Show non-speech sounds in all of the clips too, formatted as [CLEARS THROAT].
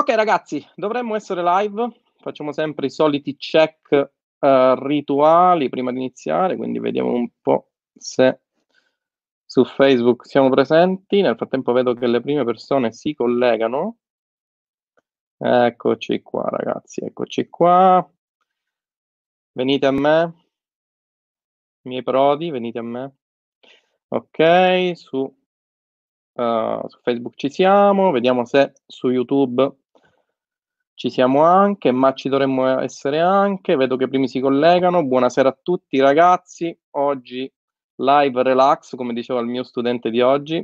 Ok ragazzi, dovremmo essere live, facciamo sempre i soliti check uh, rituali prima di iniziare, quindi vediamo un po' se su Facebook siamo presenti. Nel frattempo vedo che le prime persone si collegano. Eccoci qua ragazzi, eccoci qua. Venite a me, miei prodi, venite a me. Ok, su, uh, su Facebook ci siamo, vediamo se su YouTube ci siamo anche, ma ci dovremmo essere anche. Vedo che i primi si collegano. Buonasera a tutti ragazzi. Oggi live relax, come diceva il mio studente di oggi.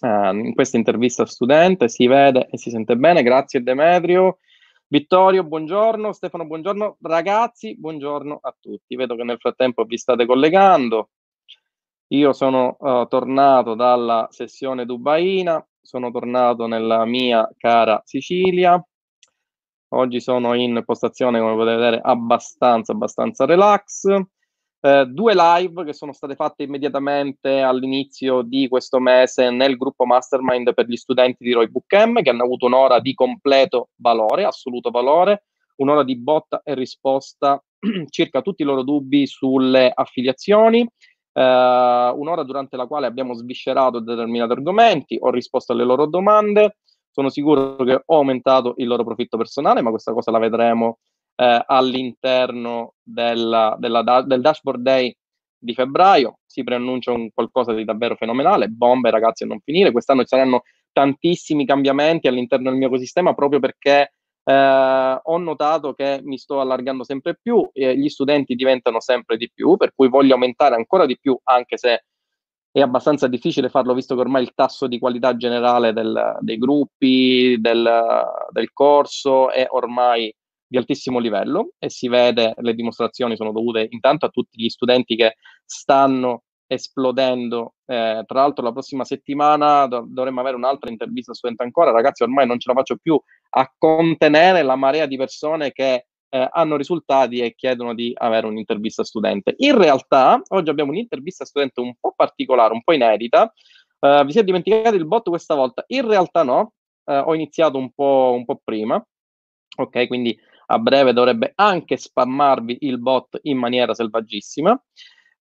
Uh, in questa intervista studente si vede e si sente bene. Grazie Demetrio. Vittorio, buongiorno. Stefano, buongiorno. Ragazzi, buongiorno a tutti. Vedo che nel frattempo vi state collegando. Io sono uh, tornato dalla sessione dubaina, sono tornato nella mia cara Sicilia. Oggi sono in postazione, come potete vedere, abbastanza, abbastanza relax. Eh, due live che sono state fatte immediatamente all'inizio di questo mese nel gruppo Mastermind per gli studenti di Roy Book che hanno avuto un'ora di completo valore, assoluto valore, un'ora di botta e risposta [CLEARS THROAT] circa tutti i loro dubbi sulle affiliazioni eh, un'ora durante la quale abbiamo sviscerato determinati argomenti, ho risposto alle loro domande, sono sicuro che ho aumentato il loro profitto personale, ma questa cosa la vedremo eh, all'interno della, della del dashboard day di febbraio. Si preannuncia un qualcosa di davvero fenomenale, bombe ragazzi a non finire, quest'anno ci saranno tantissimi cambiamenti all'interno del mio ecosistema proprio perché eh, ho notato che mi sto allargando sempre più e gli studenti diventano sempre di più, per cui voglio aumentare ancora di più, anche se è abbastanza difficile farlo visto che ormai il tasso di qualità generale del, dei gruppi, del, del corso è ormai di altissimo livello e si vede, le dimostrazioni sono dovute intanto a tutti gli studenti che stanno esplodendo. Eh, tra l'altro, la prossima settimana dov- dovremmo avere un'altra intervista studente ancora. Ragazzi, ormai non ce la faccio più a contenere la marea di persone che eh, hanno risultati e chiedono di avere un'intervista studente. In realtà, oggi abbiamo un'intervista studente un po' particolare, un po' inedita. Uh, vi siete dimenticati il bot questa volta? In realtà no, uh, ho iniziato un po', un po' prima. Ok, quindi a breve dovrebbe anche spammarvi il bot in maniera selvaggissima.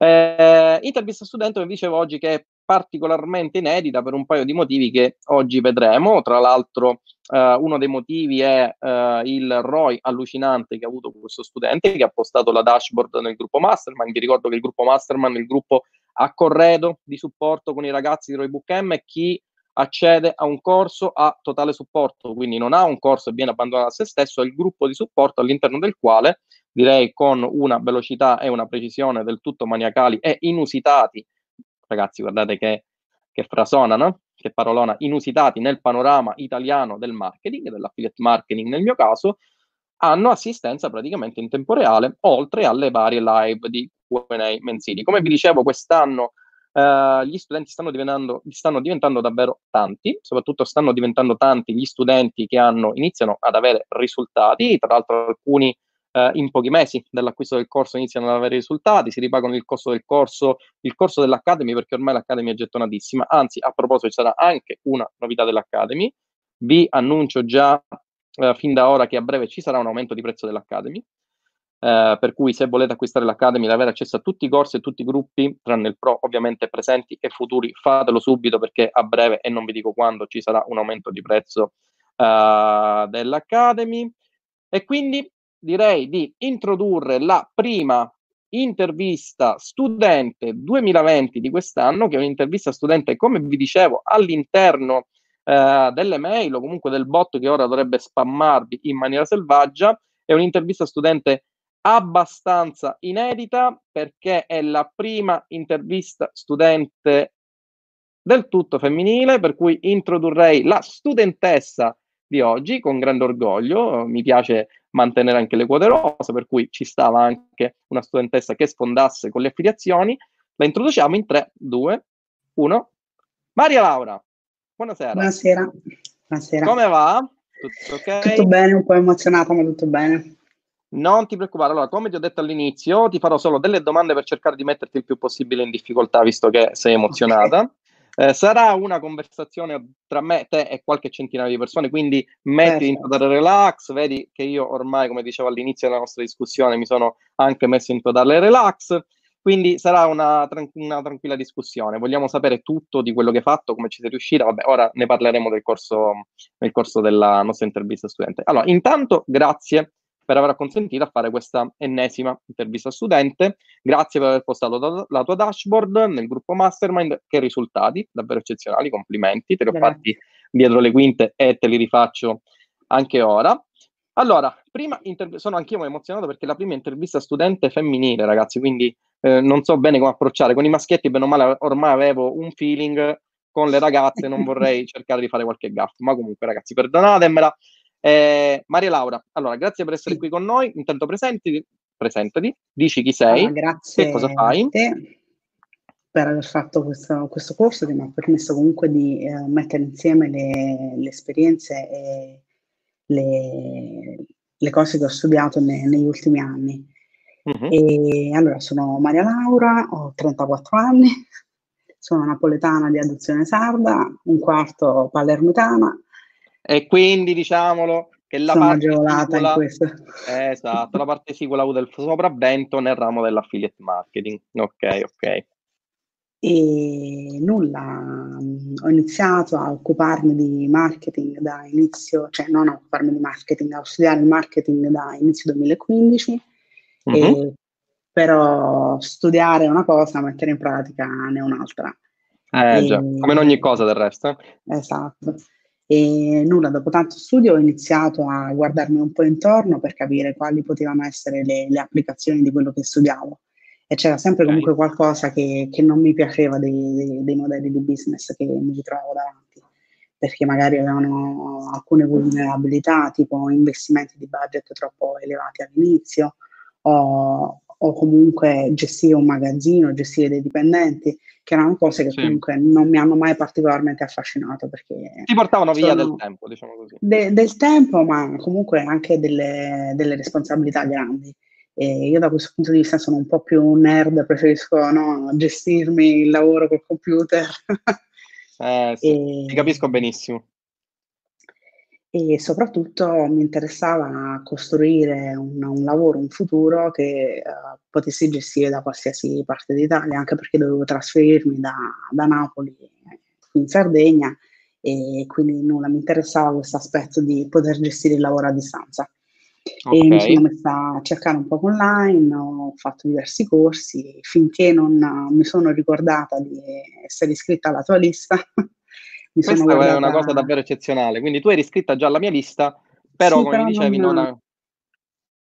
Eh, intervista studente, come dicevo oggi, che è particolarmente inedita per un paio di motivi che oggi vedremo. Tra l'altro, eh, uno dei motivi è eh, il ROI allucinante che ha avuto questo studente che ha postato la dashboard nel gruppo Mastermind. Vi ricordo che il gruppo Mastermind è il gruppo a corredo di supporto con i ragazzi di ROI Book M. Chi accede a un corso a totale supporto, quindi non ha un corso e viene abbandonato a se stesso, è il gruppo di supporto all'interno del quale direi con una velocità e una precisione del tutto maniacali e inusitati. Ragazzi, guardate che, che frasona, no? Che parolona, inusitati nel panorama italiano del marketing, dell'affiliate marketing nel mio caso, hanno assistenza praticamente in tempo reale, oltre alle varie live di Q&A mensili. Come vi dicevo, quest'anno Uh, gli studenti stanno diventando, stanno diventando, davvero tanti, soprattutto stanno diventando tanti gli studenti che hanno, iniziano ad avere risultati, tra l'altro alcuni uh, in pochi mesi dall'acquisto del corso iniziano ad avere risultati, si ripagano il costo del corso, il corso dell'Academy perché ormai l'Academy è gettonatissima, anzi a proposito ci sarà anche una novità dell'Academy, vi annuncio già uh, fin da ora che a breve ci sarà un aumento di prezzo dell'Academy, eh, per cui se volete acquistare l'Academy e avere accesso a tuti i corsi e tutti i gruppi, tranne il Pro, ovviamente presenti e futuri, fatelo subito perché a breve, e non vi dico quando, ci sarà un aumento di prezzo uh, dell'Academy. E quindi direi di introdurre la prima intervista studente 2020 di quest'anno, che è un'intervista studente, come vi dicevo, all'interno uh, delle mail o comunque del bot che ora dovrebbe spammarvi in maniera selvaggia. È un'intervista studente abbastanza inedita perché è la prima intervista studente del tutto femminile, per cui introdurrei la studentessa di oggi con grande orgoglio. Mi piace mantenere anche le quote rosa, per cui ci stava anche una studentessa che sfondasse con le affiliazioni. La introduciamo in 3, 2, 1. Maria Laura, buonasera. Buonasera. Buonasera. Come va? Tutto ok? Tutto bene, un po' emozionata, ma tutto bene. Non ti preoccupare, allora, come ti ho detto all'inizio, ti farò solo delle domande per cercare di metterti il più possibile in difficoltà, visto che sei emozionata. Okay. [LAUGHS] Eh, sarà una conversazione tra me, te e qualche centinaio di persone, quindi metti in totale relax, vedi che io ormai, come dicevo all'inizio della nostra discussione, mi sono anche messo in totale relax, quindi sarà una, una, tranquilla discussione. Vogliamo sapere tutto di quello che hai fatto, come ci sei riuscita. Vabbè, ora ne parleremo nel corso, nel corso della nostra intervista studente. Allora, intanto, grazie per aver consentito a fare questa ennesima intervista studente. Grazie per aver postato la, tua dashboard nel gruppo Mastermind. Che risultati, davvero eccezionali, complimenti. Te li ho Grazie. fatti dietro le quinte e te li rifaccio anche ora. Allora, prima interv- sono anch'io emozionato perché è la prima intervista studente femminile, ragazzi, quindi eh, non so bene come approcciare. Con i maschietti, bene o male, ormai avevo un feeling, con le ragazze non [LAUGHS] vorrei cercare di fare qualche gaff, ma comunque ragazzi, perdonatemela. Eh, Maria Laura, allora, grazie per essere sì. qui con noi. Intanto presenti, presentati, dici chi sei, ah, grazie che cosa fai. per aver fatto questo, questo, corso che mi ha permesso comunque di eh, mettere insieme le, le esperienze e le, le, cose che ho studiato ne, negli ultimi anni. Uh-huh. E allora sono Maria Laura, ho 34 anni, sono napoletana di adozione sarda, un quarto palermitana e quindi diciamolo che la Sono parte agevolata in questo. esatto, la parte sicula ha avuto il sopravvento nel ramo dell'affiliate marketing. Ok, ok. E nulla, ho iniziato a occuparmi di marketing da inizio, cioè non a occuparmi di marketing, a studiare il marketing da inizio 2015, mm-hmm. e, però studiare una cosa, mettere in pratica ne un'altra. Eh e, già, come in ogni cosa del resto. Eh? Esatto. E nulla, dopo tanto studio ho iniziato a guardarmi un po' intorno per capire quali potevano essere le, le applicazioni di quello che studiavo. E c'era sempre comunque qualcosa che, che non mi piaceva dei, dei, dei, modelli di business che mi ritrovavo davanti, perché magari avevano alcune vulnerabilità, tipo investimenti di budget troppo elevati all'inizio, o, o comunque gestire un magazzino, gestire dei dipendenti, che erano cose che sì. comunque non mi hanno mai particolarmente affascinato perché... Ti portavano via del tempo, diciamo così. De, del tempo, ma comunque anche delle, delle responsabilità grandi. E io da questo punto di vista sono un po' più un nerd, preferisco no, gestirmi il lavoro col computer. eh, sì, e... Ti capisco benissimo e soprattutto mi interessava costruire un, un lavoro, un futuro che uh, potessi gestire da qualsiasi parte d'Italia, anche perché dovevo trasferirmi da, da Napoli in Sardegna e quindi nulla, mi interessava questo aspetto di poter gestire il lavoro a distanza. Okay. E mi sono messa a cercare un po' online, ho fatto diversi corsi finché non mi sono ricordata di essere iscritta alla tua lista [LAUGHS] Mi Questa guardata... è una cosa davvero eccezionale. Quindi tu eri iscritta già alla mia lista, però sì, come però dicevi non... Non,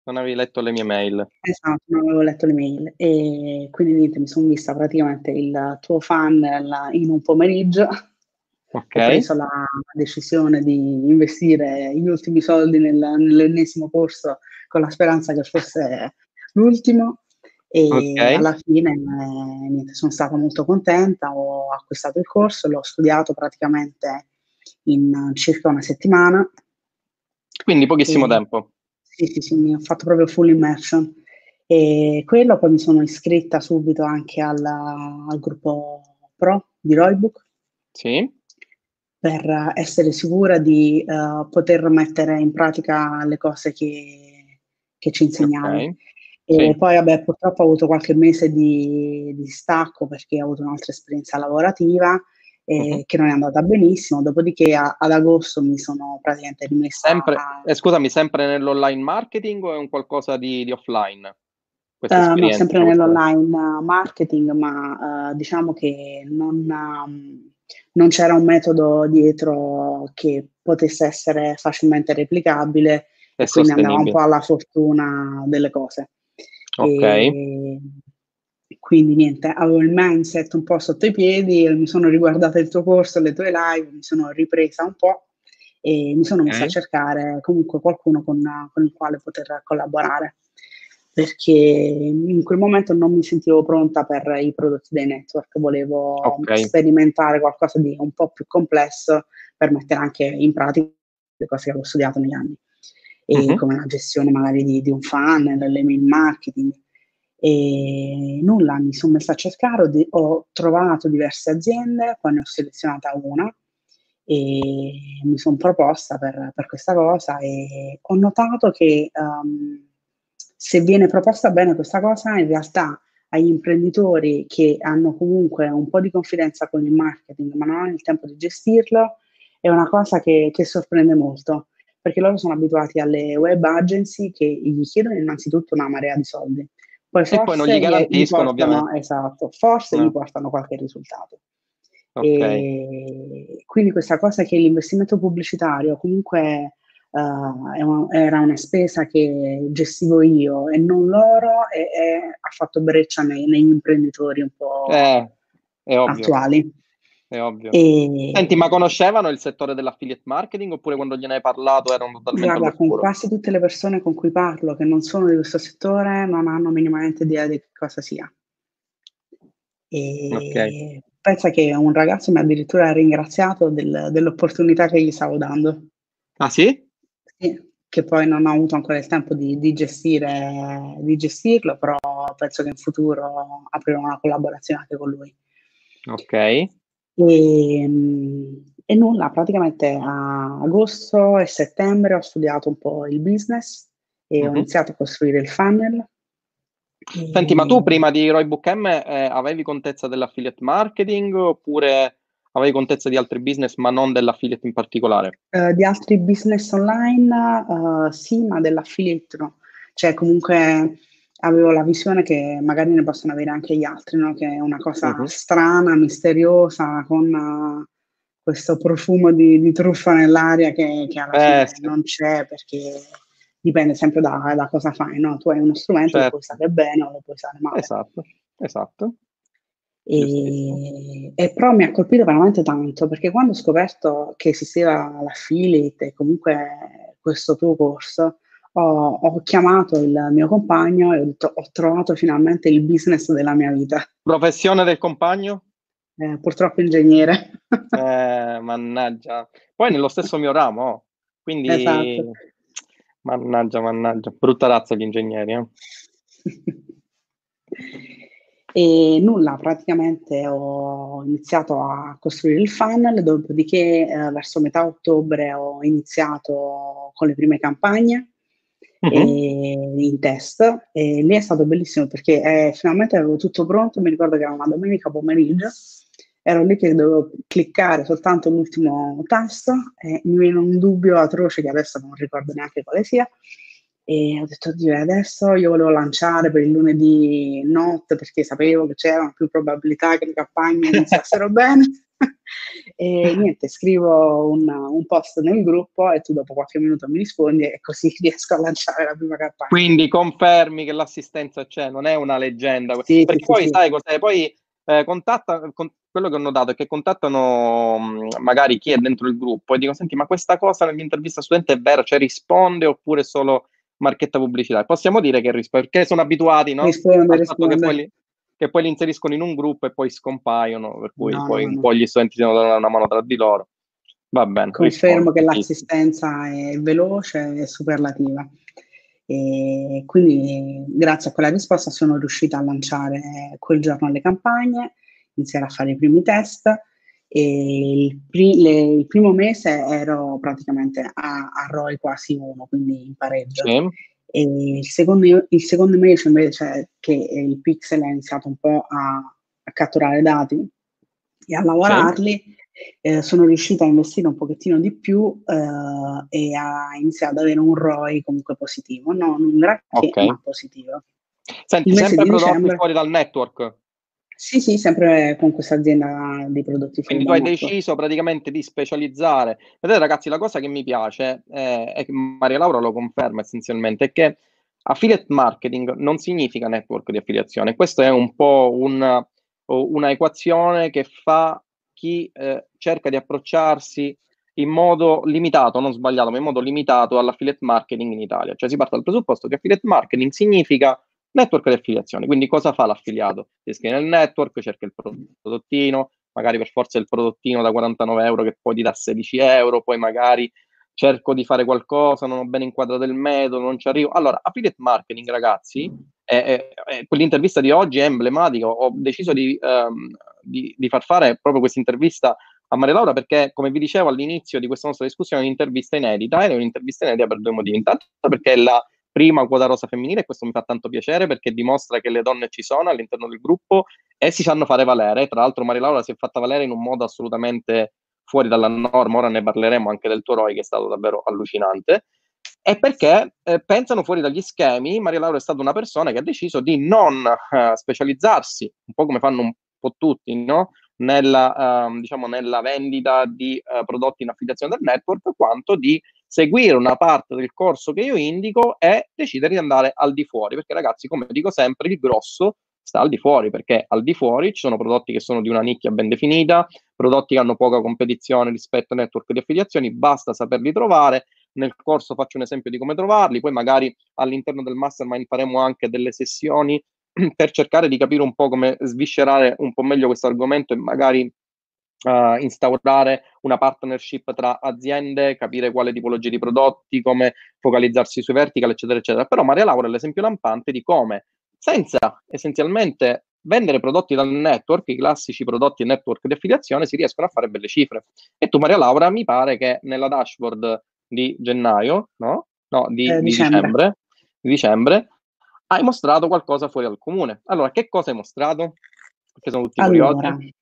non... avevi letto le mie mail. Esatto, non avevo letto le mail. E quindi niente, mi sono vista praticamente il tuo fan in un pomeriggio. Okay. Ho preso la decisione di investire gli ultimi soldi nel, nell'ennesimo corso con la speranza che fosse l'ultimo e okay. alla fine eh, niente, sono stata molto contenta, ho acquistato il corso, l'ho studiato praticamente in circa una settimana. Quindi pochissimo e, tempo. Sì, sì, sì, mi ho fatto proprio full immersion. E quello poi mi sono iscritta subito anche alla, al gruppo pro di Roybook. Sì. Per essere sicura di uh, poter mettere in pratica le cose che, che ci insegnavi. Okay. E sì. poi, vabbè, purtroppo ho avuto qualche mese di, di stacco perché ho avuto un'altra esperienza lavorativa eh, uh-huh. che non è andata benissimo. Dopodiché a, ad agosto mi sono praticamente rimessa. Sempre, eh, scusami, sempre nell'online marketing o è un qualcosa di, di offline? Uh, no, sempre nell'online marketing, ma uh, diciamo che non, um, non, c'era un metodo dietro che potesse essere facilmente replicabile e, e quindi andava un po' alla fortuna delle cose. Ok. E quindi niente, avevo il mindset un po' sotto i piedi, mi sono riguardata il tuo corso, le tue live, mi sono ripresa un po' e mi sono messa okay. a cercare comunque qualcuno con, con, il quale poter collaborare perché in quel momento non mi sentivo pronta per i prodotti dei network, volevo okay. sperimentare qualcosa di un po' più complesso per mettere anche in pratica le cose che avevo studiato negli anni uh-huh. come la gestione magari di, di un funnel, l'email marketing. E nulla, mi sono messa a cercare, ho, ho trovato diverse aziende, poi ne ho selezionata una e mi sono proposta per, per, questa cosa e ho notato che um, se viene proposta bene questa cosa, in realtà agli imprenditori che hanno comunque un po' di confidenza con il marketing, ma non hanno il tempo di gestirlo, è una cosa che, che sorprende molto, perché loro sono abituati alle web agency che gli chiedono innanzitutto una marea di soldi. Poi e poi non gli garantiscono, gli portano, Esatto, forse no. gli portano qualche risultato. Okay. quindi questa cosa che l'investimento pubblicitario comunque uh, era una spesa che gestivo io e non loro e, e ha fatto breccia nei, negli imprenditori un po' eh, attuali. È ovvio. E... Senti, ma conoscevano il settore dell'affiliate marketing oppure quando gliene hai parlato erano totalmente Guarda, con quasi tutte le persone con cui parlo che non sono di questo settore non hanno minimamente idea di che cosa sia. E okay. pensa che un ragazzo mi ha addirittura ringraziato del, dell'opportunità che gli stavo dando. Ah sì? Sì, che poi non ho avuto ancora il tempo di, di, gestire, di gestirlo, però penso che in futuro aprirò una collaborazione anche con lui. Ok. E, ehm, e nulla, praticamente a agosto e settembre ho studiato un po' il business e ho iniziato a costruire il funnel. Senti, ma tu prima di Roy Book M eh, avevi contezza dell'affiliate marketing oppure avevi contezza di altri business ma non dell'affiliate in particolare? Uh, di altri business online uh, sì, ma dell'affiliate no. Cioè comunque avevo la visione che magari ne possono avere anche gli altri, no? che è una cosa uh-huh. strana, misteriosa, con uh, questo profumo di, di, truffa nell'aria che, che alla eh, fine sì. non c'è perché dipende sempre da, da cosa fai, no? Tu hai uno strumento, certo. lo puoi usare bene o lo puoi usare male. Esatto, esatto. E, e, però mi ha colpito veramente tanto perché quando ho scoperto che esisteva l'affiliate e comunque questo tuo corso, ho, ho, chiamato il mio compagno e ho detto ho trovato finalmente il business della mia vita. Professione del compagno? Eh, purtroppo ingegnere. eh, mannaggia. Poi nello stesso mio ramo, quindi... Esatto. Mannaggia, mannaggia. Brutta razza gli ingegneri. Eh. [LAUGHS] E nulla, praticamente ho iniziato a costruire il funnel, dopodiché eh, verso metà ottobre ho iniziato con le prime campagne uh-huh. in test e lì è stato bellissimo perché eh, finalmente avevo tutto pronto, mi ricordo che era una domenica pomeriggio, ero lì che dovevo cliccare soltanto l'ultimo tasto e mi viene un dubbio atroce che adesso non ricordo neanche quale sia e ho detto, oddio, adesso io volevo lanciare per il lunedì notte perché sapevo che c'erano più probabilità che le campagne iniziassero [LAUGHS] bene. [LAUGHS] e niente, scrivo un, un, post nel gruppo e tu dopo qualche minuto mi rispondi e così [LAUGHS] riesco a lanciare la prima campagna. Quindi confermi che l'assistenza c'è, non è una leggenda. Sì, perché sì, poi sì, sai cos'è? Poi eh, contatta, con, quello che ho notato è che contattano mh, magari chi è dentro il gruppo e dicono, senti, ma questa cosa nell'intervista studente è vera, cioè risponde oppure solo marchetta pubblicità. Possiamo dire che risponde, perché sono abituati no? risponde, risponde. Che, poi li, che, poi li, inseriscono in un gruppo e poi scompaiono, per cui no, poi no, un po' gli studenti si devono dare una mano tra di loro. Va bene. Confermo che l'assistenza è veloce e superlativa. E quindi grazie a quella risposta sono riuscita a lanciare quel giorno le campagne, iniziare a fare i primi test e il, pri- le, il, primo mese ero praticamente a, a ROI quasi uno, quindi in pareggio. Sì. E il secondo, il secondo mese invece che il Pixel ha iniziato un po' a, a catturare dati e a lavorarli, sì. eh, sono riuscita a investire un pochettino di più eh, e a iniziare ad avere un ROI comunque positivo, non un granché okay. ma positivo. Senti, sempre prodotti dicembre... fuori dal network? Sì, sì, sempre con questa azienda di prodotti. Quindi tu hai deciso praticamente di specializzare. Vedete ragazzi, la cosa che mi piace, eh, e Maria Laura lo conferma essenzialmente, è che affiliate marketing non significa network di affiliazione. Questa è un po' una, una equazione che fa chi eh, cerca di approcciarsi in modo limitato, non sbagliato, ma in modo limitato all'affiliate marketing in Italia. Cioè si parte dal presupposto che affiliate marketing significa Network di affiliazione, quindi cosa fa l'affiliato? Si iscrive nel network, cerca il prodottino, magari per forza il prodottino da 49 euro che poi ti dà 16 euro, poi magari cerco di fare qualcosa, non ho ben inquadrato il metodo, non ci arrivo. Allora, affiliate marketing, ragazzi, eh, eh, quell'intervista di oggi è emblematica, ho deciso di, um, di, di far fare proprio questa intervista a Maria Laura perché, come vi dicevo all'inizio di questa nostra discussione, è un'intervista inedita ed è un'intervista inedita per due motivi. Intanto perché è la prima quota rosa femminile e questo mi fa tanto piacere perché dimostra che le donne ci sono all'interno del gruppo e si sanno fare valere. Tra l'altro Maria Laura si è fatta valere in un modo assolutamente fuori dalla norma, ora ne parleremo anche del tuo ROI che è stato davvero allucinante. E perché eh, pensano fuori dagli schemi, Maria Laura è stata una persona che ha deciso di non eh, specializzarsi, un po' come fanno un po' tutti, no? nella, uh, diciamo, nella vendita di uh, prodotti in affiliazione del network, quanto di seguire una parte del corso che io indico e decidere di andare al di fuori, perché ragazzi, come dico sempre, il grosso sta al di fuori, perché al di fuori ci sono prodotti che sono di una nicchia ben definita, prodotti che hanno poca competizione rispetto ai network di affiliazioni, basta saperli trovare. Nel corso faccio un esempio di come trovarli, poi magari all'interno del mastermind faremo anche delle sessioni [CLEARS THROAT] per cercare di capire un po' come sviscerare un po' meglio questo argomento e magari uh, instaurare una partnership tra aziende, capire quale tipologia di prodotti, come focalizzarsi sui vertical, eccetera, eccetera. Però Maria Laura è l'esempio lampante di come, senza essenzialmente vendere prodotti dal network, i classici prodotti network di affiliazione, si riescono a fare belle cifre. E tu, Maria Laura, mi pare che nella dashboard di gennaio, no? No, di, eh, di dicembre. dicembre, di dicembre hai mostrato qualcosa fuori dal comune. Allora, che cosa hai mostrato? Perché sono tutti allora, curiosi.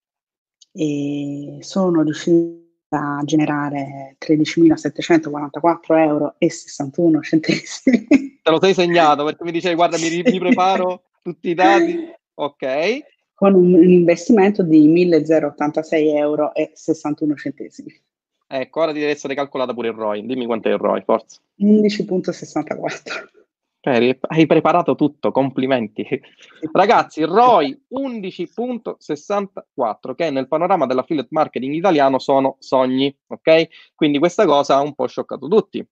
Eh, sono riuscita a generare 13.744 euro e 61 centesimi. [LAUGHS] Te lo sei segnato perché mi dicevi guarda mi, mi preparo tutti i dati, ok. Con un, un investimento di 1.086 euro e 61 centesimi. Ecco, ora ti deve essere calcolata pure il ROI. Dimmi quanto è il ROI, forza. 11.64. Hai preparato tutto, complimenti. [LAUGHS] Ragazzi, ROI 11.64, che nel panorama dell'affiliate marketing italiano sono sogni, ok? Quindi questa cosa ha un po' scioccato tutti.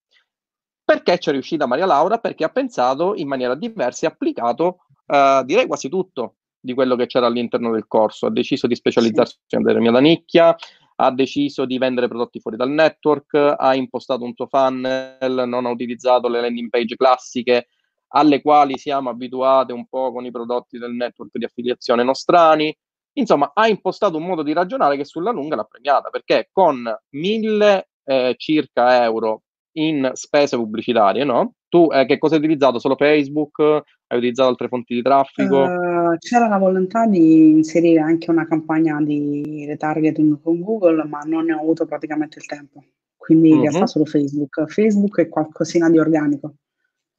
Perché c'è riuscita Maria Laura? Perché ha pensato in maniera diversa e applicato, uh, direi quasi tutto di quello che c'era all'interno del corso. Ha deciso di specializzarsi in una determinata nicchia, ha deciso di vendere prodotti fuori dal network, ha impostato un suo funnel, non ha utilizzato le landing page classiche alle quali siamo abituati un po' con i prodotti del network di affiliazione nostrani. Insomma, ha impostato un modo di ragionare che sulla lunga l'ha premiata, perché con mille eh, circa euro in spese pubblicitarie, no? Tu eh, che cosa hai utilizzato? Solo Facebook? Hai utilizzato altre fonti di traffico? Uh, c'era la volontà di inserire anche una campagna di retargeting con Google, ma non ne ho avuto praticamente il tempo. Quindi in uh-huh. realtà solo Facebook. Facebook è qualcosina di organico.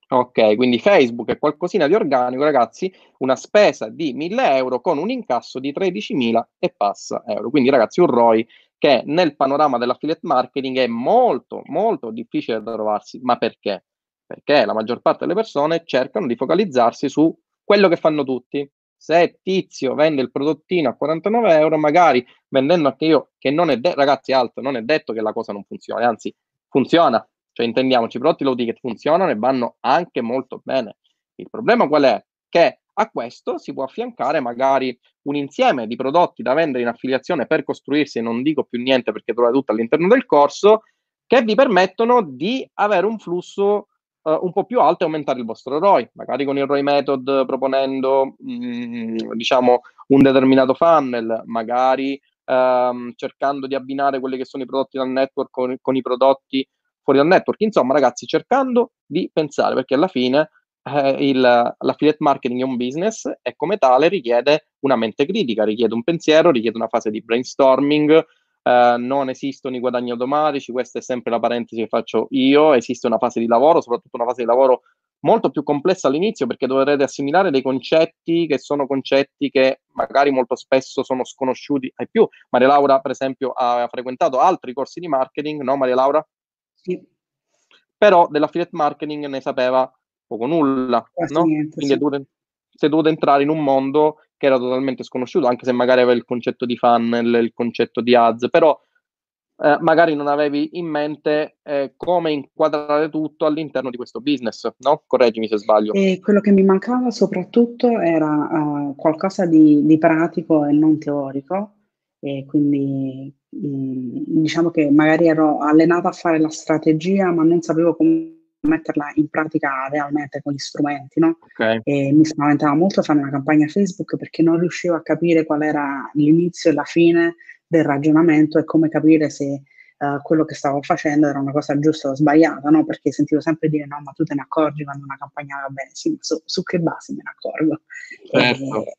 Ok, quindi Facebook è qualcosina di organico, ragazzi, una spesa di 1000 euro con un incasso di 13.000 e passa euro. Quindi, ragazzi, un ROI che nel panorama dell'affiliate marketing è molto, molto difficile da trovarsi. Ma perché? Perché la maggior parte delle persone cercano di focalizzarsi su quello che fanno tutti. Se Tizio vende il prodottino a 49 euro, magari vendendo anche io, che non è, de- ragazzi, alto, non è detto che la cosa non funzioni, anzi, funziona, cioè intendiamoci, i prodotti low ticket funzionano e vanno anche molto bene. Il problema qual è? Che a questo si può affiancare magari un insieme di prodotti da vendere in affiliazione per costruirsi, e non dico più niente perché trovate tutto all'interno del corso, che vi permettono di avere un flusso uh, un po' più alto e aumentare il vostro ROI, magari con il ROI method proponendo mh, mm, diciamo un determinato funnel, magari um, cercando di abbinare quelli che sono i prodotti dal network con, con i prodotti fuori dal network. Insomma, ragazzi, cercando di pensare, perché alla fine eh, il, l'affiliate marketing è un business e come tale richiede una mente critica, richiede un pensiero, richiede una fase di brainstorming. Eh, non esistono i guadagni automatici, questa è sempre la parentesi che faccio io, esiste una fase di lavoro, soprattutto una fase di lavoro molto più complessa all'inizio perché dovrete assimilare dei concetti che sono concetti che magari molto spesso sono sconosciuti ai più. Maria Laura, per esempio, ha frequentato altri corsi di marketing, no Maria Laura? Sì. Però dell'affiliate marketing ne sapeva poco nulla, no? Niente, Quindi sì. dovuto, si è dovuto entrare in un mondo che era totalmente sconosciuto, anche se magari aveva il concetto di funnel, il concetto di ads, però eh, magari non avevi in mente eh, come inquadrare tutto all'interno di questo business, no? Correggimi se sbaglio. E quello che mi mancava soprattutto era uh, qualcosa di, di, pratico e non teorico, e quindi mh, mm, diciamo che magari ero allenata a fare la strategia, ma non sapevo come metterla in pratica realmente con gli strumenti, no? Okay. E mi spaventava molto fare una campagna Facebook perché non riuscivo a capire qual era l'inizio e la fine del ragionamento e come capire se uh, quello che stavo facendo era una cosa giusta o sbagliata, no? Perché sentivo sempre dire no, ma tu te ne accorgi quando una campagna va bene, sì, ma su, su che base me ne accorgo? Certo. E,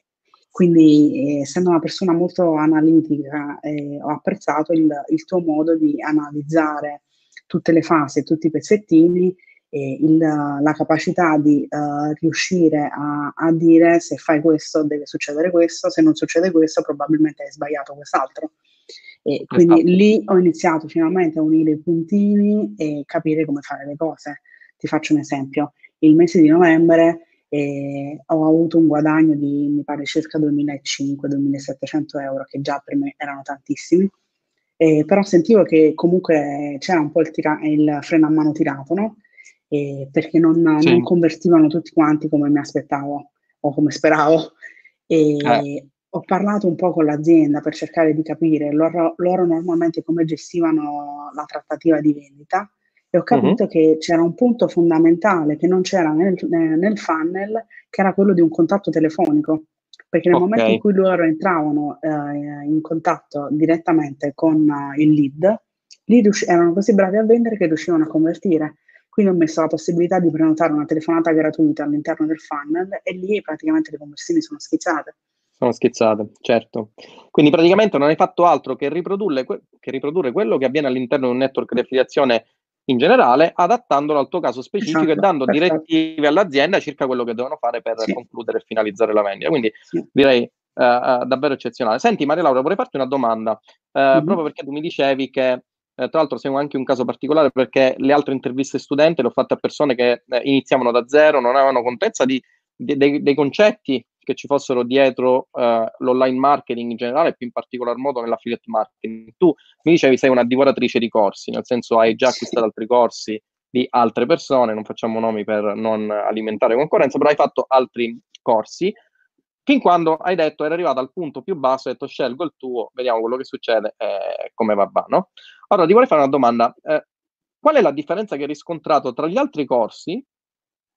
quindi, eh, essendo una persona molto analitica, eh, ho apprezzato il, il, tuo modo di analizzare tutte le fasi, tutti i pezzettini e il, la capacità di uh, riuscire a, a, dire se fai questo deve succedere questo, se non succede questo probabilmente hai sbagliato quest'altro. E quindi esatto. lì ho iniziato finalmente a unire i puntini e capire come fare le cose. Ti faccio un esempio. Il mese di novembre eh, ho avuto un guadagno di, mi pare, circa 2.500-2.700 euro, che già per me erano tantissimi. Eh, però sentivo che comunque c'era un po' il, tira- il freno a mano tirato, no? Eh, perché non, sì. non, convertivano tutti quanti come mi aspettavo o come speravo. E eh. ho parlato un po' con l'azienda per cercare di capire loro, loro normalmente come gestivano la trattativa di vendita e ho capito uh-huh. che c'era un punto fondamentale che non c'era nel, nel, funnel, che era quello di un contatto telefonico. Perché nel okay. momento in cui loro entravano eh, in contatto direttamente con uh, il lead, lì riusci- erano così bravi a vendere che riuscivano a convertire. Quindi ho messo la possibilità di prenotare una telefonata gratuita all'interno del funnel e lì praticamente le conversioni sono schizzate. Sono schizzate, certo. Quindi praticamente non hai fatto altro che riprodurre, que- che riprodurre quello che avviene all'interno di un network di affiliazione in generale, adattandolo al tuo caso specifico esatto, e dando perfetto. direttive all'azienda circa quello che devono fare per sì. concludere e finalizzare la vendita. Quindi sì. direi uh, uh, davvero eccezionale. Senti Maria Laura, vorrei farti una domanda, uh, mm-hmm. proprio perché tu mi dicevi che tra l'altro seguo anche un caso particolare perché le altre interviste studenti le ho fatte a persone che iniziavano da zero, non avevano contezza di, di, dei, dei concetti che ci fossero dietro uh, l'online marketing in generale, più in particolar modo nell'affiliate marketing. Tu mi dicevi sei una divoratrice di corsi, nel senso hai già acquistato altri corsi di altre persone, non facciamo nomi per non alimentare concorrenza, però hai fatto altri corsi, fin quando hai detto, eri arrivato al punto più basso, hai detto scelgo il tuo, vediamo quello che succede e come va, va no? Allora ti vorrei fare una domanda, eh, qual è la differenza che hai riscontrato tra gli altri corsi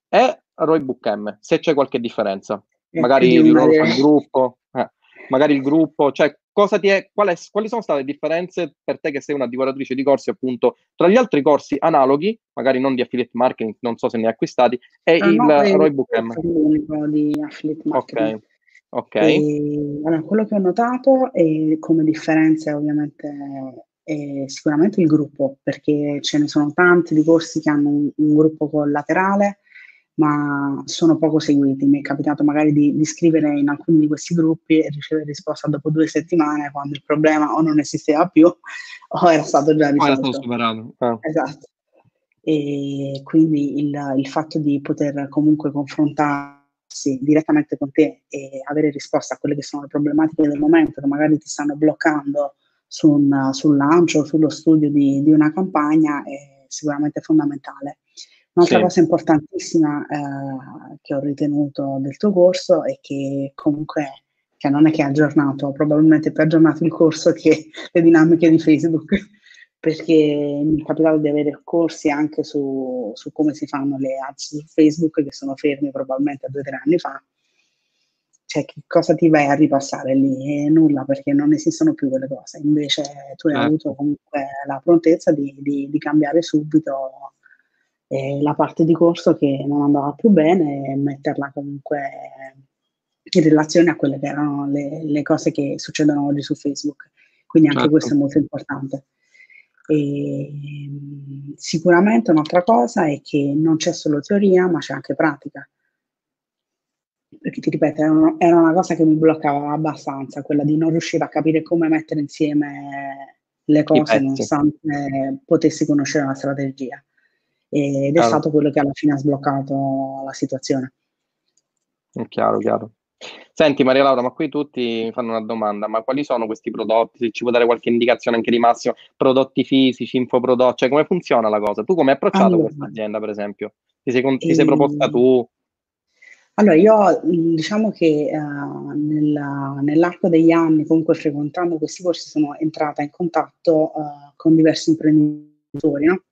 e Roybook M, se c'è qualche differenza? magari il, il gruppo, eh, magari il gruppo, cioè cosa ti è, qual è, quali sono state le differenze per te che sei una divoratrice di corsi appunto tra gli altri corsi analoghi, magari non di affiliate marketing, non so se ne hai acquistati, e no, il no, Roy Book'em? l'unico di affiliate marketing. Ok. Okay. E, allora, quello che ho notato è come differenza ovviamente è sicuramente il gruppo, perché ce ne sono tanti di corsi che hanno un, un gruppo collaterale ma sono poco seguiti. Mi è capitato magari di, di, scrivere in alcuni di questi gruppi e ricevere risposta dopo due settimane quando il problema o non esisteva più [LAUGHS] o era stato già risolto. era stato superato. Ah. Esatto. E quindi il, il fatto di poter comunque confrontarsi direttamente con te e avere risposta a quelle che sono le problematiche del momento che magari ti stanno bloccando su un, sul lancio o sullo studio di, di una campagna è sicuramente fondamentale. Un'altra sì. cosa importantissima eh, che ho ritenuto del tuo corso è che comunque cioè non è che ha aggiornato, probabilmente più aggiornato il corso che le dinamiche di Facebook, [LAUGHS] perché mi è capitato di avere corsi anche su, su come si fanno le ads su Facebook che sono fermi probabilmente a due o tre anni fa. Cioè, che cosa ti vai a ripassare lì? Nulla, perché non esistono più quelle cose. Invece tu hai eh. avuto comunque la prontezza di, di, di cambiare subito eh, la parte di corso che non andava più bene e metterla comunque in relazione a quelle che erano le, le cose che succedono oggi su Facebook. Quindi anche certo. questo è molto importante. E, sicuramente un'altra cosa è che non c'è solo teoria, ma c'è anche pratica. Perché ti ripeto, era una, era una cosa che mi bloccava abbastanza, quella di non riuscire a capire come mettere insieme le cose nonostante potessi conoscere la strategia ed è chiaro. stato quello che alla fine ha sbloccato la situazione. È chiaro, chiaro. Senti Maria Laura, ma qui tutti mi fanno una domanda, ma quali sono questi prodotti? Se ci può dare qualche indicazione anche di massimo, prodotti fisici, infoprodotti, cioè come funziona la cosa? Tu come hai approcciato allora, questa azienda per esempio? Ti sei, ti sei proposta tu? Allora, io diciamo che uh, nella, nell'arco degli anni, comunque frequentando questi corsi, sono entrata in contatto uh, con diversi imprenditori, no?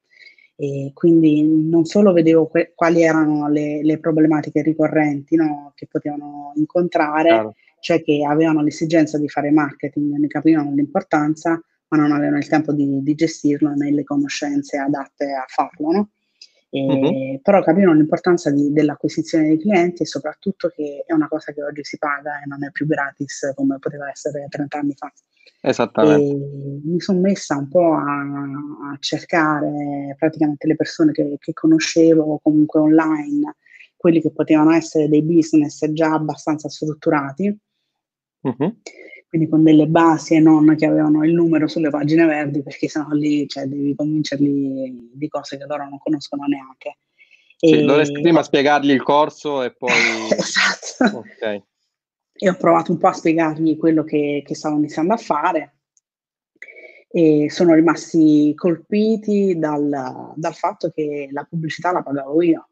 E quindi non solo vedevo que- quali erano le, le problematiche ricorrenti no, che potevano incontrare, claro. cioè che avevano l'esigenza di fare marketing, ne capivano l'importanza, ma non avevano il tempo di, di gestirlo né le conoscenze adatte a farlo. No? E, uh-huh. Però capivano l'importanza di, dell'acquisizione dei clienti e soprattutto che è una cosa che oggi si paga e non è più gratis come poteva essere 30 anni fa. Esattamente. E mi sono messa un po' a, a cercare praticamente le persone che, che, conoscevo comunque online, quelli che potevano essere dei business già abbastanza strutturati, uh-huh. quindi con delle basi e non che avevano il numero sulle pagine verdi, perché sennò lì cioè, devi convincerli di cose che loro non conoscono neanche. Sì, e... dovresti prima spiegargli il corso e poi... [LAUGHS] esatto. Ok e ho provato un po' a spiegargli quello che, che stavo iniziando a fare e sono rimasti colpiti dal, dal fatto che la pubblicità la pagavo io.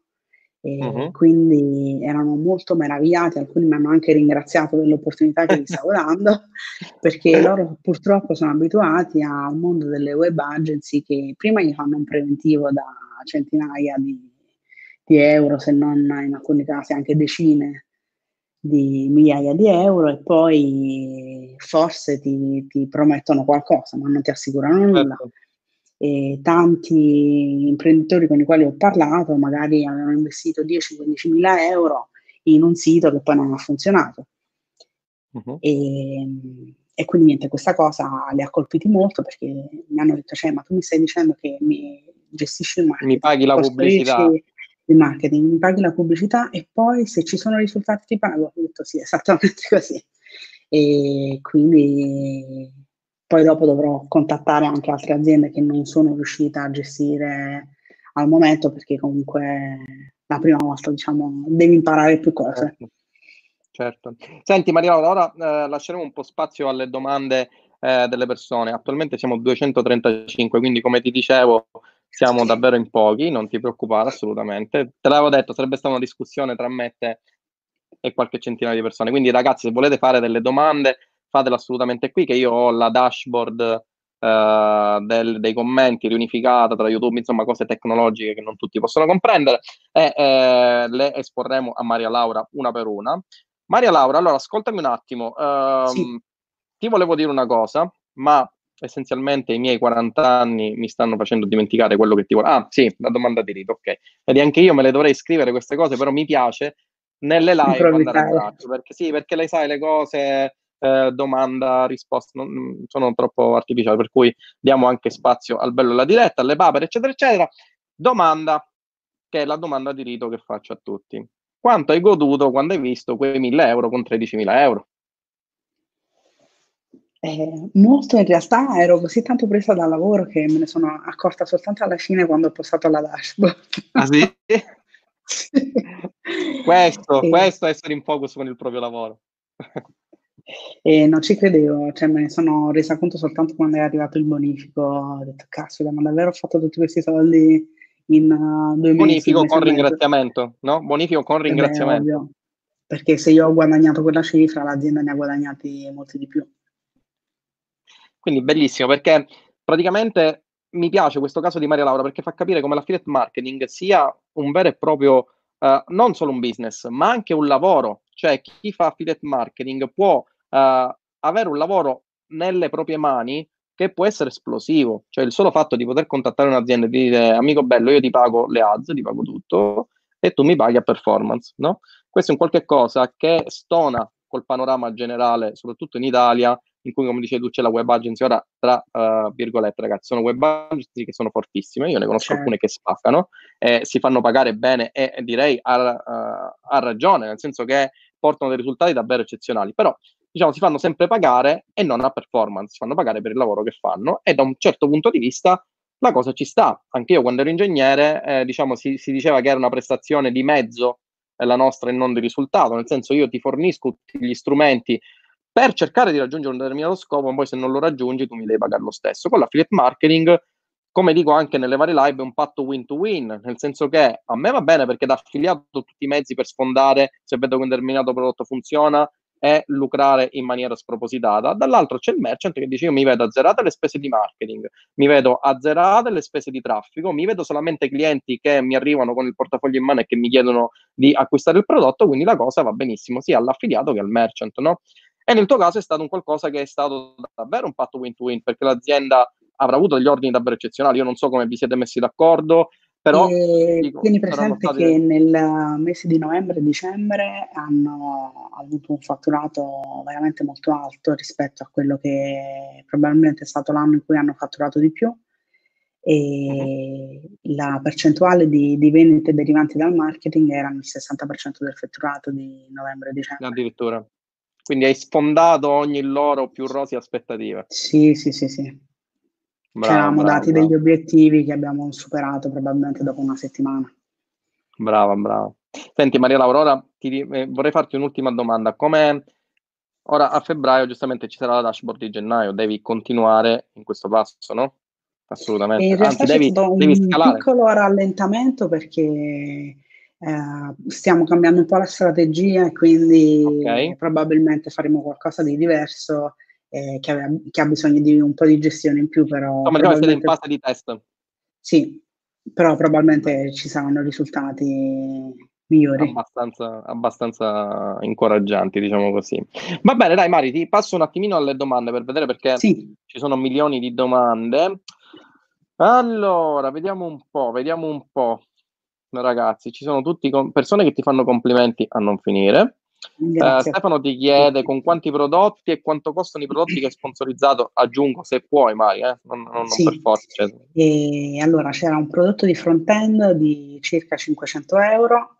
E uh-huh. quindi erano molto meravigliati, alcuni mi hanno anche ringraziato dell'opportunità che mi stavo dando, [LAUGHS] perché loro purtroppo sono abituati a un mondo delle web agency che prima gli fanno un preventivo da centinaia di, di euro, se non in alcuni casi anche decine di migliaia di euro e poi forse ti, ti promettono qualcosa, ma non ti assicurano nulla. Certo. E tanti imprenditori con i quali ho parlato magari avevano investito 10-15 mila euro in un sito che poi non ha funzionato. Uh-huh. E, e, quindi niente, questa cosa li ha colpiti molto perché mi hanno detto, cioè, ma tu mi stai dicendo che mi gestisci il marketing, mi paghi la pubblicità il marketing, mi paghi la pubblicità e poi se ci sono risultati ti pago. Ho detto sì, esattamente [LAUGHS] così. E quindi poi dopo dovrò contattare anche altre aziende che non sono riuscita a gestire al momento perché comunque la prima volta diciamo devi imparare più cose. Certo. certo. Senti Maria ora eh, lasceremo un po' spazio alle domande eh, delle persone. Attualmente siamo 235, quindi come ti dicevo siamo davvero in pochi, non ti preoccupare assolutamente. Te l'avevo detto, sarebbe stata una discussione tra me te e qualche centinaio di persone. Quindi ragazzi, se volete fare delle domande, fatele assolutamente qui, che io ho la dashboard Uh, del, dei commenti riunificata tra YouTube, insomma cose tecnologiche che non tutti possono comprendere e eh, le esporremo a Maria Laura una per una. Maria Laura, allora ascoltami un attimo, uh, sì. ti volevo dire una cosa, ma essenzialmente i miei 40 anni mi stanno facendo dimenticare quello che ti volevo. Ah, sì, la domanda di rito, ok. Vedi, anche io me le dovrei scrivere queste cose, però mi piace nelle live andare a braccio, perché sì, perché lei sai le cose, eh, domanda, risposta, non, sono troppo artificiali, per cui diamo anche spazio al bello alla diretta, alle papere, eccetera, eccetera. Domanda, che è la domanda di rito che faccio a tutti. Quanto hai goduto quando hai visto quei 1000 euro con 13.000 euro? Eh, molto in realtà ero così tanto presa dal lavoro che me ne sono accorta soltanto alla fine quando ho postato la dashboard. Ah sì? [LAUGHS] questo, e... questo è essere in focus con il proprio lavoro. e non ci credevo, cioè me ne sono resa conto soltanto quando è arrivato il bonifico. Ho detto, caspita, ma davvero ho fatto tutti questi soldi in uh, due bonifico mesi? Bonifico con ringraziamento, no? Bonifico con ringraziamento. Beh, perché se io ho guadagnato quella cifra, l'azienda ne ha guadagnati molti di più. Quindi bellissimo perché praticamente mi piace questo caso di Maria Laura perché fa capire come l'affiliate marketing sia un vero e proprio, uh, non solo un business, ma anche un lavoro. Cioè chi fa affiliate marketing può uh, avere un lavoro nelle proprie mani che può essere esplosivo. Cioè il solo fatto di poter contattare un'azienda e dire amico bello, io ti pago le ads, ti pago tutto e tu mi paghi a performance, no? Questo è un qualche cosa che stona col panorama generale, soprattutto in Italia, in cui, come dicevi tu, c'è la web agency. Ora, tra uh, virgolette, ragazzi, sono web agency che sono fortissime. Io ne conosco certo. alcune che spaccano, eh, si fanno pagare bene e, direi ha, uh, ha ragione, nel senso che portano dei risultati davvero eccezionali. Però, diciamo, si fanno sempre pagare e non a performance, si fanno pagare per il lavoro che fanno e da un certo punto di vista la cosa ci sta. Anche io quando ero ingegnere, eh, diciamo, si, si, diceva che era una prestazione di mezzo eh, la nostra e non di risultato, nel senso io ti fornisco tutti gli strumenti per cercare di raggiungere un determinato scopo, poi se non lo raggiungi tu mi devi pagare lo stesso. Con l'affiliate marketing, come dico anche nelle varie live, è un patto win to win, nel senso che a me va bene perché da affiliato ho tutti i mezzi per sfondare se vedo che un determinato prodotto funziona, e lucrare in maniera spropositata. Dall'altro c'è il merchant che dice io mi vedo azzerate le spese di marketing, mi vedo azzerate le spese di traffico, mi vedo solamente clienti che mi arrivano con il portafoglio in mano e che mi chiedono di acquistare il prodotto, quindi la cosa va benissimo sia all'affiliato che al merchant, no? E nel tuo caso è stato un qualcosa che è stato davvero un patto win-to-win perché l'azienda avrà avuto degli ordini davvero eccezionali. Io non so come vi siete messi d'accordo, però, dico, tieni presente stati... che nel mese di novembre e dicembre hanno avuto un fatturato veramente molto alto rispetto a quello che probabilmente è stato l'anno in cui hanno fatturato di più e uh-huh. la percentuale di, di, vendite derivanti dal marketing era il 60% del fatturato di novembre e dicembre. Addirittura. Quindi hai sfondato ogni loro più rosi aspettative. Sì, sì, sì, sì. Bravo, Ci eravamo dati bravo. degli obiettivi che abbiamo superato probabilmente dopo una settimana. Brava, brava. Senti Maria Laura, ti, eh, vorrei farti un'ultima domanda. Come ora a febbraio giustamente ci sarà la dashboard di gennaio, devi continuare in questo passo, no? Assolutamente. in realtà Anzi, devi, un devi scalare. piccolo rallentamento perché eh, stiamo cambiando un po' la strategia e quindi okay. probabilmente faremo qualcosa di diverso eh, che, aveva, che, ha bisogno di un po' di gestione in più, però... Insomma, siete in fase di test. Sì, però probabilmente ci saranno risultati migliori. Abbastanza, abbastanza incoraggianti, diciamo così. Va bene, dai Mari, ti passo un attimino alle domande per vedere perché sì. ci sono milioni di domande. Allora, vediamo un po', vediamo un po'. Ragazzi, ci sono tutte persone che ti fanno complimenti a non finire. Uh, Stefano ti chiede con quanti prodotti e quanto costano i prodotti che hai sponsorizzato, aggiungo se puoi mai, eh? non, non, sì. non, per forza. Cioè. E allora c'era un prodotto di front-end di circa 500 euro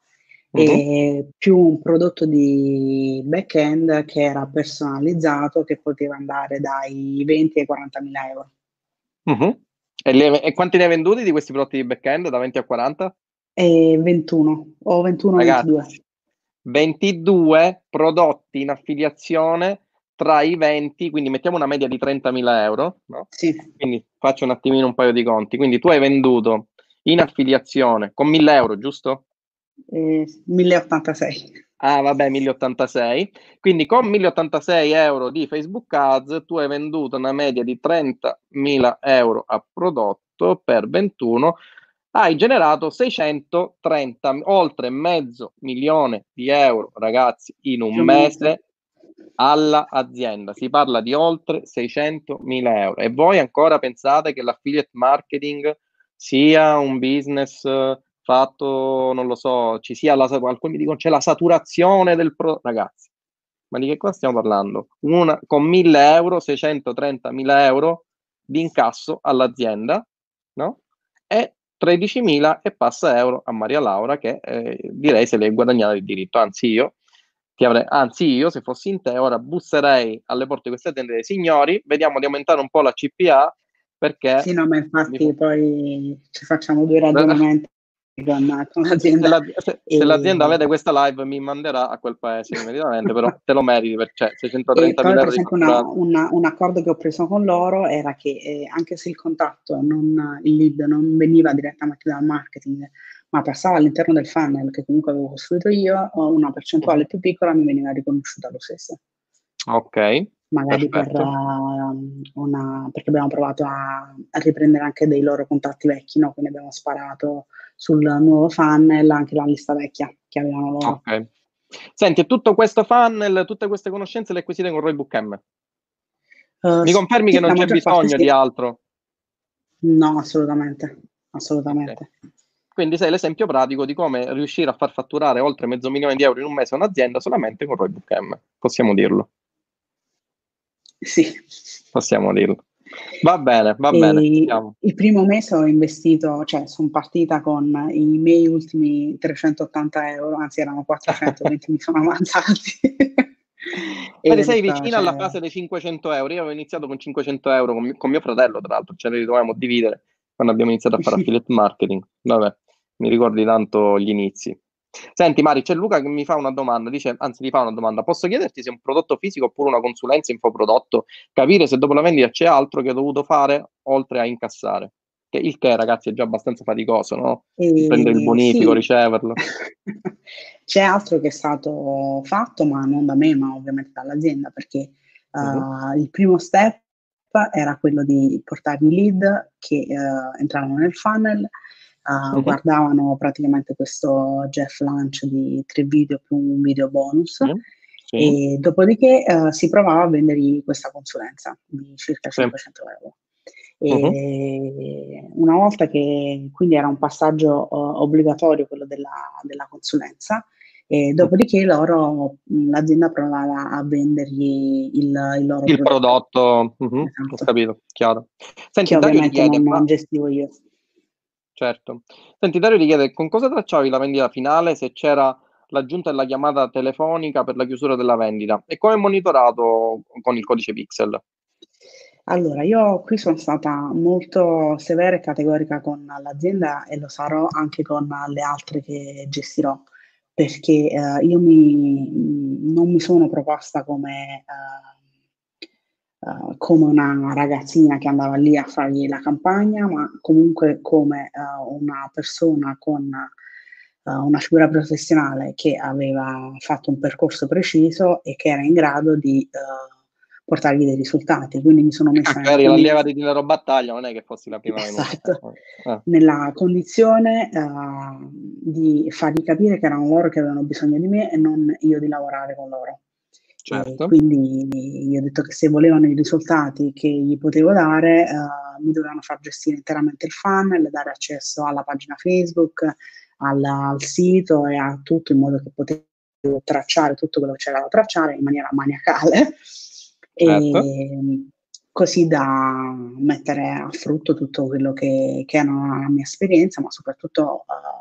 e più un prodotto di back-end che era personalizzato che poteva andare dai 20 ai 40 mila euro. Uh-huh. E, le, e, quanti ne hai venduti di questi prodotti di back-end da 20 a 40? E 21 o 21 Ragazzi, 22 22 prodotti in affiliazione tra i 20, quindi mettiamo una media di 30.000 euro, no? Sì. Quindi faccio un attimino un paio di conti. Quindi tu hai venduto in affiliazione con 1.000 euro, giusto? Eh, 1086. Ah, vabbè, 1086. Quindi con 1086 euro di Facebook Ads tu hai venduto una media di 30.000 euro a prodotto per 21 hai generato 630, oltre mezzo milione di euro, ragazzi, in un mese all'azienda. Si parla di oltre 600 mila euro. E voi ancora pensate che l'affiliate marketing sia un business fatto, non lo so, ci sia la, alcuni dicono c'è la saturazione del prodotto. Ragazzi, ma di che cosa stiamo parlando? Una, con 1000 euro, 630 mila euro di incasso all'azienda, no? E 13.000 e passa euro a Maria Laura che eh, direi se l'è guadagnata di diritto, anzi io ti avrei, anzi io se fossi in te ora busserei alle porte di queste aziende dei signori, vediamo di aumentare un po' la CPA perché... Sì, no, ma infatti mi... poi ci facciamo due ragionamenti con l'azienda. Se, la, se, e... se, l'azienda vede questa live mi manderà a quel paese immediatamente, però te lo meriti perché cioè, 630 mila euro. Per esempio, una, una, un accordo che ho preso con loro era che eh, anche se il contratto, non, il lead non veniva direttamente dal marketing, ma passava all'interno del funnel che comunque avevo costruito io, una percentuale più piccola mi veniva riconosciuta lo stesso. Ok. Magari per, uh, una, perché abbiamo provato a, a, riprendere anche dei loro contatti vecchi, no? quindi abbiamo sparato sul nuovo funnel anche la lista vecchia che avevano loro. Ok. Senti, tutto questo funnel, tutte queste conoscenze le acquisite con Roybook M? Uh, Mi confermi sì, che non c'è bisogno sì. di altro? No, assolutamente, assolutamente. Okay. Quindi sei l'esempio pratico di come riuscire a far fatturare oltre mezzo milione di euro in un mese un'azienda solamente con Roybook M. Possiamo dirlo? Sì. Possiamo dirlo. Va bene, va e bene. Il primo mese ho investito, cioè sono partita con i miei ultimi 380 euro, anzi erano 420, [LAUGHS] mi sono avanzati. Quindi sei vicino cioè... alla fase dei 500 euro. Io avevo iniziato con 500 euro con mio, con mio fratello, tra l'altro, ce ne ritrovavamo a dividere quando abbiamo iniziato a fare [LAUGHS] affiliate marketing. Vabbè, mi ricordi tanto gli inizi. Senti Mari, c'è Luca che mi fa una domanda, dice, anzi mi fa una domanda, posso chiederti se è un prodotto fisico oppure una consulenza infoprodotto, capire se dopo la vendita c'è altro che ho dovuto fare oltre a incassare? che il che ragazzi è già abbastanza faticoso, no? E... Prendere il bonifico, sì. riceverlo. [LAUGHS] C'è altro che è stato fatto, ma non da me, ma ovviamente dall'azienda, perché uh, uh il primo step era quello di portare i lead che uh, entravano nel funnel, uh, uh-huh. guardavano praticamente questo Jeff Lunch di tre video più un video bonus. Uh-huh. Sì. E dopodiché uh, si provava a vendergli questa consulenza di circa 500 sì. euro. E uh-huh. Una volta che quindi era un passaggio uh, obbligatorio quello della, della consulenza, e dopodiché loro, l'azienda provava a vendergli il, il loro il prodotto. prodotto. Uh-huh, esatto. Ho capito, chiaro. Senti, che ovviamente non, ma... gestivo io. Certo. Senti, Dario richiede con cosa tracciavi la vendita finale, se c'era l'aggiunta della chiamata telefonica per la chiusura della vendita e come monitorato con il codice Pixel? Allora, io qui sono stata molto severa e categorica con l'azienda e lo sarò anche con le altre che gestirò perché uh, io mi, non mi sono proposta come, uh, uh, come, una ragazzina che andava lì a fargli la campagna, ma comunque come una persona con una figura professionale che aveva fatto un percorso preciso e che era in grado di portargli dei risultati. Quindi mi sono messa. Magari la leva di Dinero Battaglia non è che fossi la prima esatto. eh. Nella condizione uh, di fargli capire che erano loro che avevano bisogno di me e non io di lavorare con loro. Certo. quindi io ho detto che se volevano i risultati che gli potevo dare, uh, mi dovevano far gestire interamente il funnel, dare accesso alla pagina Facebook, al, al sito e a tutto in modo che potevo tracciare tutto quello che c'era da tracciare in maniera maniacale [LAUGHS] certo. e così da mettere a frutto tutto quello che, che era la mia esperienza, ma soprattutto uh,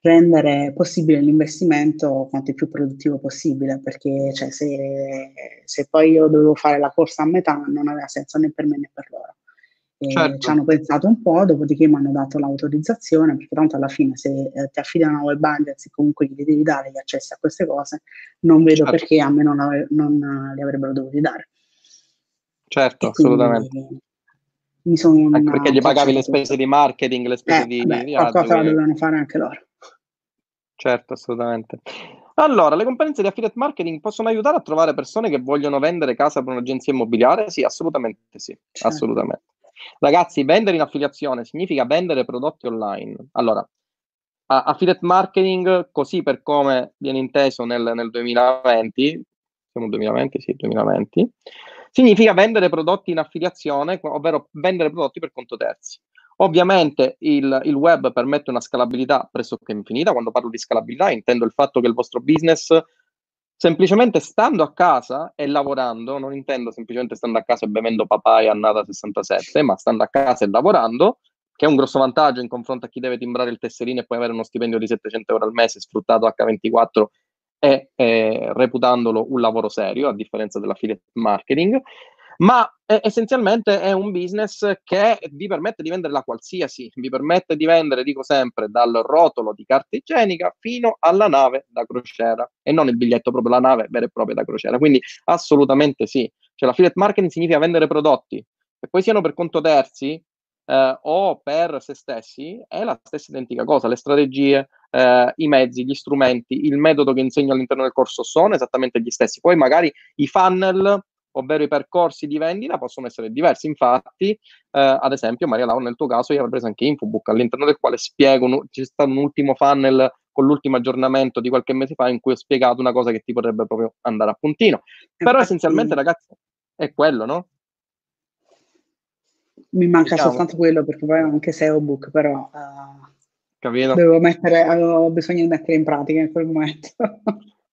rendere possibile l'investimento quanto più produttivo possibile, perché cioè, se, se, poi io dovevo fare la corsa a metà non aveva senso né per me né per loro. Certo. Ci hanno pensato un po', dopodiché mi hanno dato l'autorizzazione, perché tanto alla fine se eh, ti affidano a web agency comunque gli devi dare gli accessi a queste cose, non vedo certo. perché a me non, ave- non li avrebbero dovuti dare. Certo, assolutamente. Mi sono anche perché gli pagavi le spese di marketing, le spese eh, di, beh, di qualcosa la dovevano fare anche loro. Certo, assolutamente. Allora, le competenze di affiliate marketing possono aiutare a trovare persone che vogliono vendere casa per un'agenzia immobiliare? Sì, assolutamente sì, certo. assolutamente. Ragazzi, vendere in affiliazione significa vendere prodotti online. Allora, affiliate marketing, così per come viene inteso nel, nel 2020, siamo 2020, sì, 2020, significa vendere prodotti in affiliazione, ovvero vendere prodotti per conto terzi. Ovviamente il, il, web permette una scalabilità pressoché infinita. Quando parlo di scalabilità intendo il fatto che il vostro business semplicemente stando a casa e lavorando, non intendo semplicemente stando a casa e bevendo papaya annata 67, ma stando a casa e lavorando, che è un grosso vantaggio in confronto a chi deve timbrare il tesserino e poi avere uno stipendio di 700 euro al mese sfruttato H24 e eh, reputandolo un lavoro serio, a differenza dell'affiliate marketing ma è, essenzialmente è un business che vi permette di vendere la qualsiasi, vi permette di vendere, dico sempre, dal rotolo di carta igienica fino alla nave da crociera e non il biglietto, proprio la nave vera e propria da crociera. Quindi assolutamente sì. Cioè l'affiliate marketing significa vendere prodotti che poi siano per conto terzi eh, o per se stessi, è la stessa identica cosa. Le strategie, eh, i mezzi, gli strumenti, il metodo che insegno all'interno del corso sono esattamente gli stessi. Poi magari i funnel ovvero i percorsi di vendita possono essere diversi. Infatti, eh, ad esempio, Maria Laura, nel tuo caso, io avevo preso anche Infobook, all'interno del quale spiego, un, c'è stato un ultimo funnel con l'ultimo aggiornamento di qualche mese fa in cui ho spiegato una cosa che ti potrebbe proprio andare a puntino. Però essenzialmente, ragazzi, è quello, no? Mi manca diciamo. soltanto quello perché poi anche SEO book, però uh, Capito? Devo mettere, avevo bisogno di mettere in pratica in quel momento.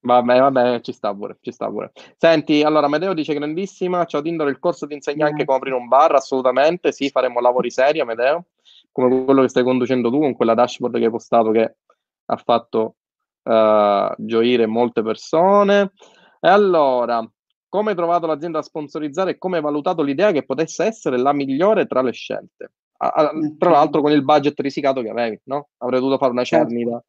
Vabbè, vabbè, ci sta pure, ci sta pure. Senti, allora, Medeo dice grandissima, ciao Tindor, il corso ti insegna anche come aprire un bar, assolutamente, sì, faremo lavori seri, Medeo, come quello che stai conducendo tu con quella dashboard che hai postato che ha fatto uh, gioire molte persone. E allora, come hai trovato l'azienda a sponsorizzare e come hai valutato l'idea che potesse essere la migliore tra le scelte? A, a, tra l'altro con il budget risicato che avevi, no? Avrei dovuto fare una certo. cernita.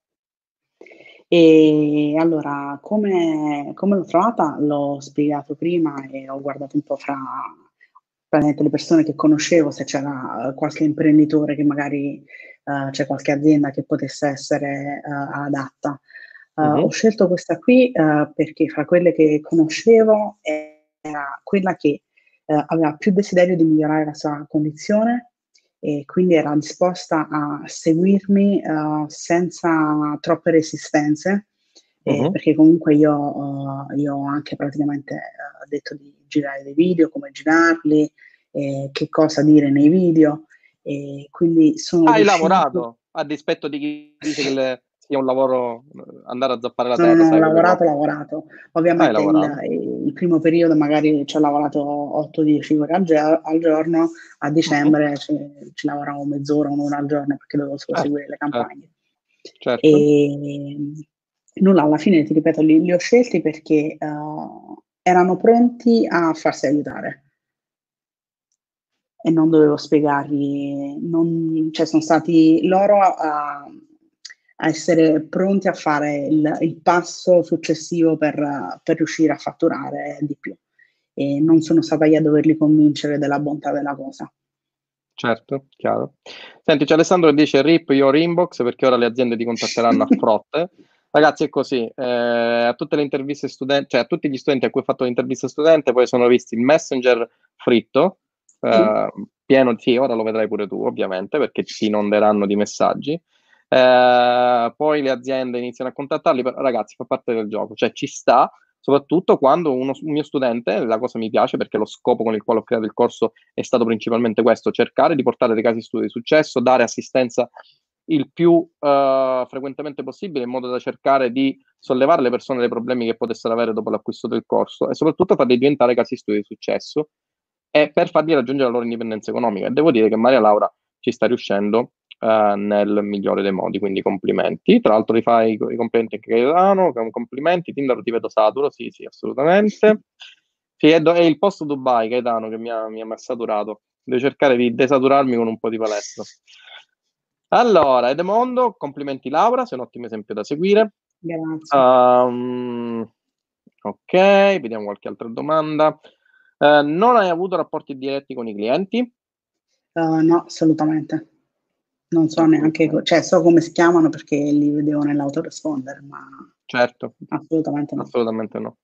E allora, come, come l'ho trovata? L'ho spiegato prima e ho guardato un po' fra le persone che conoscevo, se c'era qualche imprenditore che magari uh, c'è qualche azienda che potesse essere uh, adatta. Uh, mm-hmm. Ho scelto questa qui perché fra quelle che conoscevo era quella che aveva più desiderio di migliorare la sua condizione e quindi era disposta a seguirmi senza troppe resistenze. Uh-huh. perché comunque io, uh, io, ho anche praticamente uh, detto di girare dei video, come girarli, eh, che cosa dire nei video. E quindi sono Hai lavorato a dispetto di chi dice che le, sia un lavoro andare a zappare la terra. No, no, ho lavorato, ho lavorato. Ovviamente il, il, primo periodo magari ci ho lavorato 8-10 ore al, ge- al, giorno, a dicembre uh-huh. ci, ci, lavoravo mezz'ora, un'ora al giorno perché dovevo solo certo, seguire le campagne. Certo. E nulla, alla fine ti ripeto, li, li ho scelti perché uh, erano pronti a farsi aiutare e non dovevo spiegargli, non, cioè sono stati loro a, a essere pronti a fare il, il passo successivo per, per, riuscire a fatturare di più e non sono stata io a doverli convincere della bontà della cosa. Certo, chiaro. Senti, c'è Alessandro che dice RIP your inbox perché ora le aziende ti contatteranno a [LAUGHS] frotte. Ragazzi, è così, eh, a tutte le interviste studenti, cioè a tutti gli studenti a cui ho fatto l'intervista studente, poi sono visti il messenger fritto, eh, pieno di, sì, ora lo vedrai pure tu, ovviamente, perché ti inonderanno di messaggi. Eh, poi le aziende iniziano a contattarli, però, ragazzi, fa parte del gioco, cioè ci sta, soprattutto quando uno, un mio studente, la cosa mi piace perché lo scopo con il quale ho creato il corso è stato principalmente questo, cercare di portare dei casi studi di successo, dare assistenza il più uh, frequentemente possibile in modo da cercare di sollevare le persone dai problemi che potessero avere dopo l'acquisto del corso e soprattutto farli diventare casi studi di successo e per farli raggiungere la loro indipendenza economica. E devo dire che Maria Laura ci sta riuscendo uh, nel migliore dei modi, quindi complimenti. Tra l'altro rifai i, i complimenti anche Gaetano, complimenti, Tinder ti vedo saturo, sì sì, assolutamente. Sì, è, do- è il posto Dubai, Gaetano, che mi ha, mi ha saturato. Devo cercare di desaturarmi con un po' di palestra. Allora, Edemondo, complimenti Laura, sei un ottimo esempio da seguire. Grazie. Um, ok, vediamo qualche altra domanda. Uh, non hai avuto rapporti diretti con i clienti? Uh, no, assolutamente. Non so neanche, cioè so come si chiamano perché li vedevo nell'autoresponder, ma certo. assolutamente no. Assolutamente no.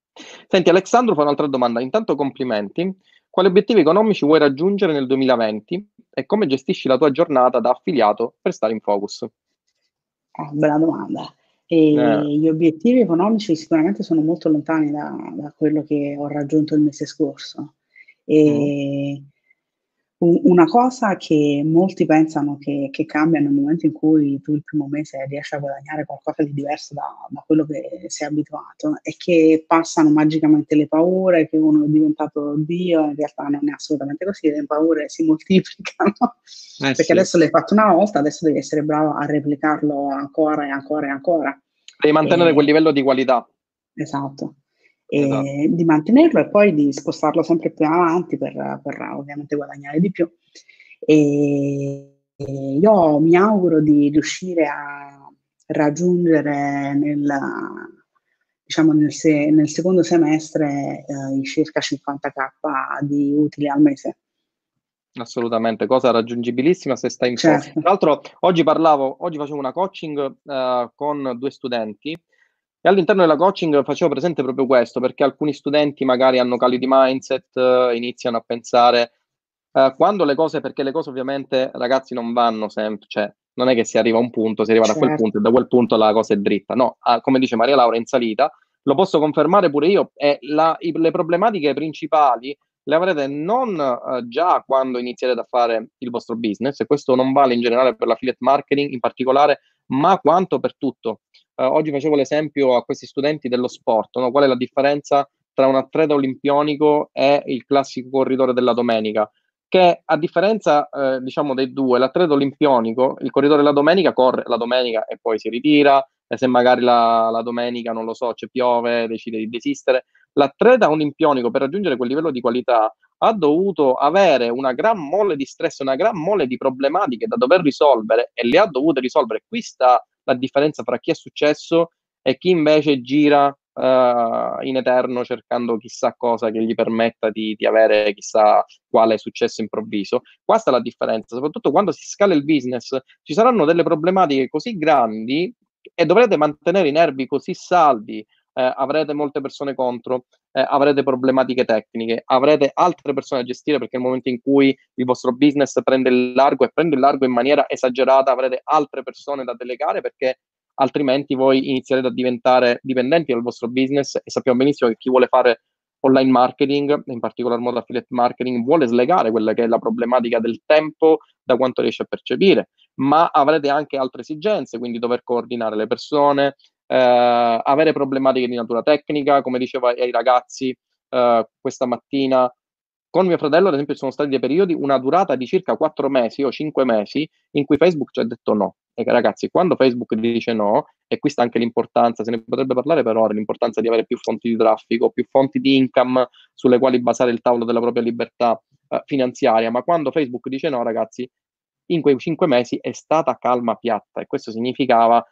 Senti, Alessandro fa un'altra domanda. Intanto complimenti. Quali obiettivi economici vuoi raggiungere nel 2020 e come gestisci la tua giornata da affiliato per stare in focus? Oh, bella domanda. Eh. Gli obiettivi economici sicuramente sono molto lontani da, da, quello che ho raggiunto il mese scorso. E mm una cosa che molti pensano che, che, cambia nel momento in cui tu il primo mese riesci a guadagnare qualcosa di diverso da, da, quello che sei abituato è che passano magicamente le paure, che uno è diventato Dio, in realtà non è assolutamente così, le paure si [LAUGHS] moltiplicano, eh, perché sì. adesso l'hai fatto una volta, adesso devi essere bravo a replicarlo ancora e ancora e ancora. Devi mantenere e... quel livello di qualità. Esatto esatto. di mantenerlo e poi di spostarlo sempre più avanti per, per ovviamente guadagnare di più. E, io mi auguro di riuscire a raggiungere nel, diciamo nel, se, nel secondo semestre eh, i circa 50k di utili al mese. Assolutamente, cosa raggiungibilissima se stai in certo. Tra l'altro, oggi parlavo, oggi facevo una coaching uh, con due studenti e all'interno della coaching facevo presente proprio questo, perché alcuni studenti magari hanno cali di mindset, eh, iniziano a pensare eh, quando le cose, perché le cose ovviamente ragazzi non vanno sempre, cioè non è che si arriva a un punto, si arriva certo. da quel certo. punto e da quel punto la cosa è dritta, no, ah, come dice Maria Laura in salita, lo posso confermare pure io, e la, i, le problematiche principali le avrete non uh, già quando inizierete a fare il vostro business, e questo non vale in generale per l'affiliate marketing in particolare, ma quanto per tutto eh, oggi facevo l'esempio a questi studenti dello sport, no? qual è la differenza tra un atleta olimpionico e il classico corridore della domenica? Che a differenza, eh, diciamo, dei due, l'atleta olimpionico, il corridore della domenica corre la domenica e poi si ritira, e se magari la, la domenica, non lo so, c'è piove, decide di desistere. L'atleta olimpionico, per raggiungere quel livello di qualità, ha dovuto avere una gran mole di stress, una gran mole di problematiche da dover risolvere e le ha dovute risolvere. Qui sta la differenza tra chi è successo e chi invece gira uh, in eterno cercando chissà cosa che gli permetta di, di, avere chissà quale successo improvviso. Qua sta la differenza, soprattutto quando si scala il business, ci saranno delle problematiche così grandi e dovrete mantenere i nervi così saldi, eh, avrete molte persone contro, eh, avrete problematiche tecniche, avrete altre persone da gestire perché nel momento in cui il vostro business prende il largo e prende il largo in maniera esagerata, avrete altre persone da delegare perché altrimenti voi inizierete a diventare dipendenti dal vostro business e sappiamo benissimo che chi vuole fare online marketing, in particolar modo affiliate marketing, vuole slegare quella che è la problematica del tempo da quanto riesce a percepire, ma avrete anche altre esigenze, quindi dover coordinare le persone, eh, avere problematiche di natura tecnica, come dicevo ai ragazzi eh, questa mattina, con mio fratello, ad esempio, ci sono stati dei periodi, una durata di circa 4 mesi o 5 mesi, in cui Facebook ci ha detto no. E ragazzi, quando Facebook dice no, e qui sta anche l'importanza, se ne potrebbe parlare per ore, l'importanza di avere più fonti di traffico, più fonti di income sulle quali basare il tavolo della propria libertà eh, finanziaria, ma quando Facebook dice no, ragazzi, in quei 5 mesi è stata calma piatta e questo significava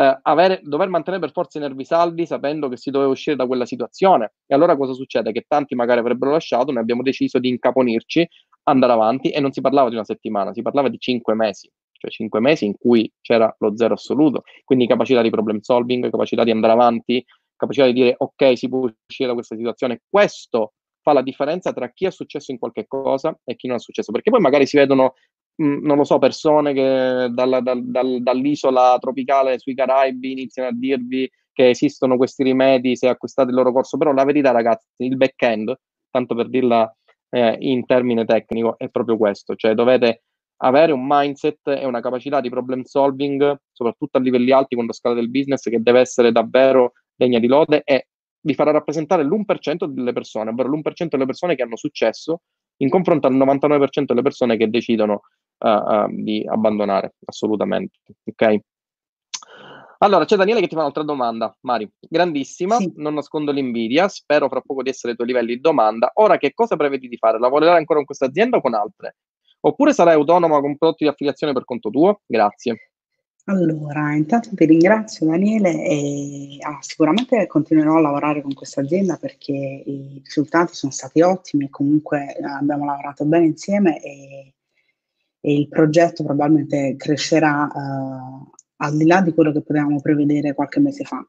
eh, avere, dover mantenere per forza i nervi saldi sapendo che si doveva uscire da quella situazione. E allora cosa succede? Che tanti magari avrebbero lasciato, noi abbiamo deciso di incaponirci, andare avanti e non si parlava di una settimana, si parlava di cinque mesi, cioè cinque mesi in cui c'era lo zero assoluto, quindi capacità di problem solving, capacità di andare avanti, capacità di dire ok, si può uscire da questa situazione. Questo fa la differenza tra chi è successo in qualche cosa e chi non è successo, perché poi magari si vedono Mm, non lo so, persone che dalla, dal, dal, dall'isola tropicale sui Caraibi iniziano a dirvi che esistono questi rimedi se acquistate il loro corso, però la verità ragazzi, il back-end, tanto per dirla eh, in termine tecnico, è proprio questo, cioè dovete avere un mindset e una capacità di problem solving, soprattutto a livelli alti quando scalate il business, che deve essere davvero degna di lode e vi farà rappresentare l'1% delle persone, ovvero l'1% delle persone che hanno successo in confronto al 99% delle persone che decidono uh, uh, di abbandonare, assolutamente. Ok? Allora, c'è Daniele che ti fa un'altra domanda, Mari. Grandissima, sì. non nascondo l'invidia, spero fra poco di essere ai tuoi livelli di domanda. Ora, che cosa prevedi di fare? Lavorerai ancora con questa azienda o con altre? Oppure sarai autonoma con prodotti di affiliazione per conto tuo? Grazie. Allora, intanto ti ringrazio Daniele e ah, sicuramente continuerò a lavorare con questa azienda perché i risultati sono stati ottimi e comunque eh, abbiamo lavorato bene insieme e, e il progetto probabilmente crescerà uh, al di là di quello che potevamo prevedere qualche mese fa.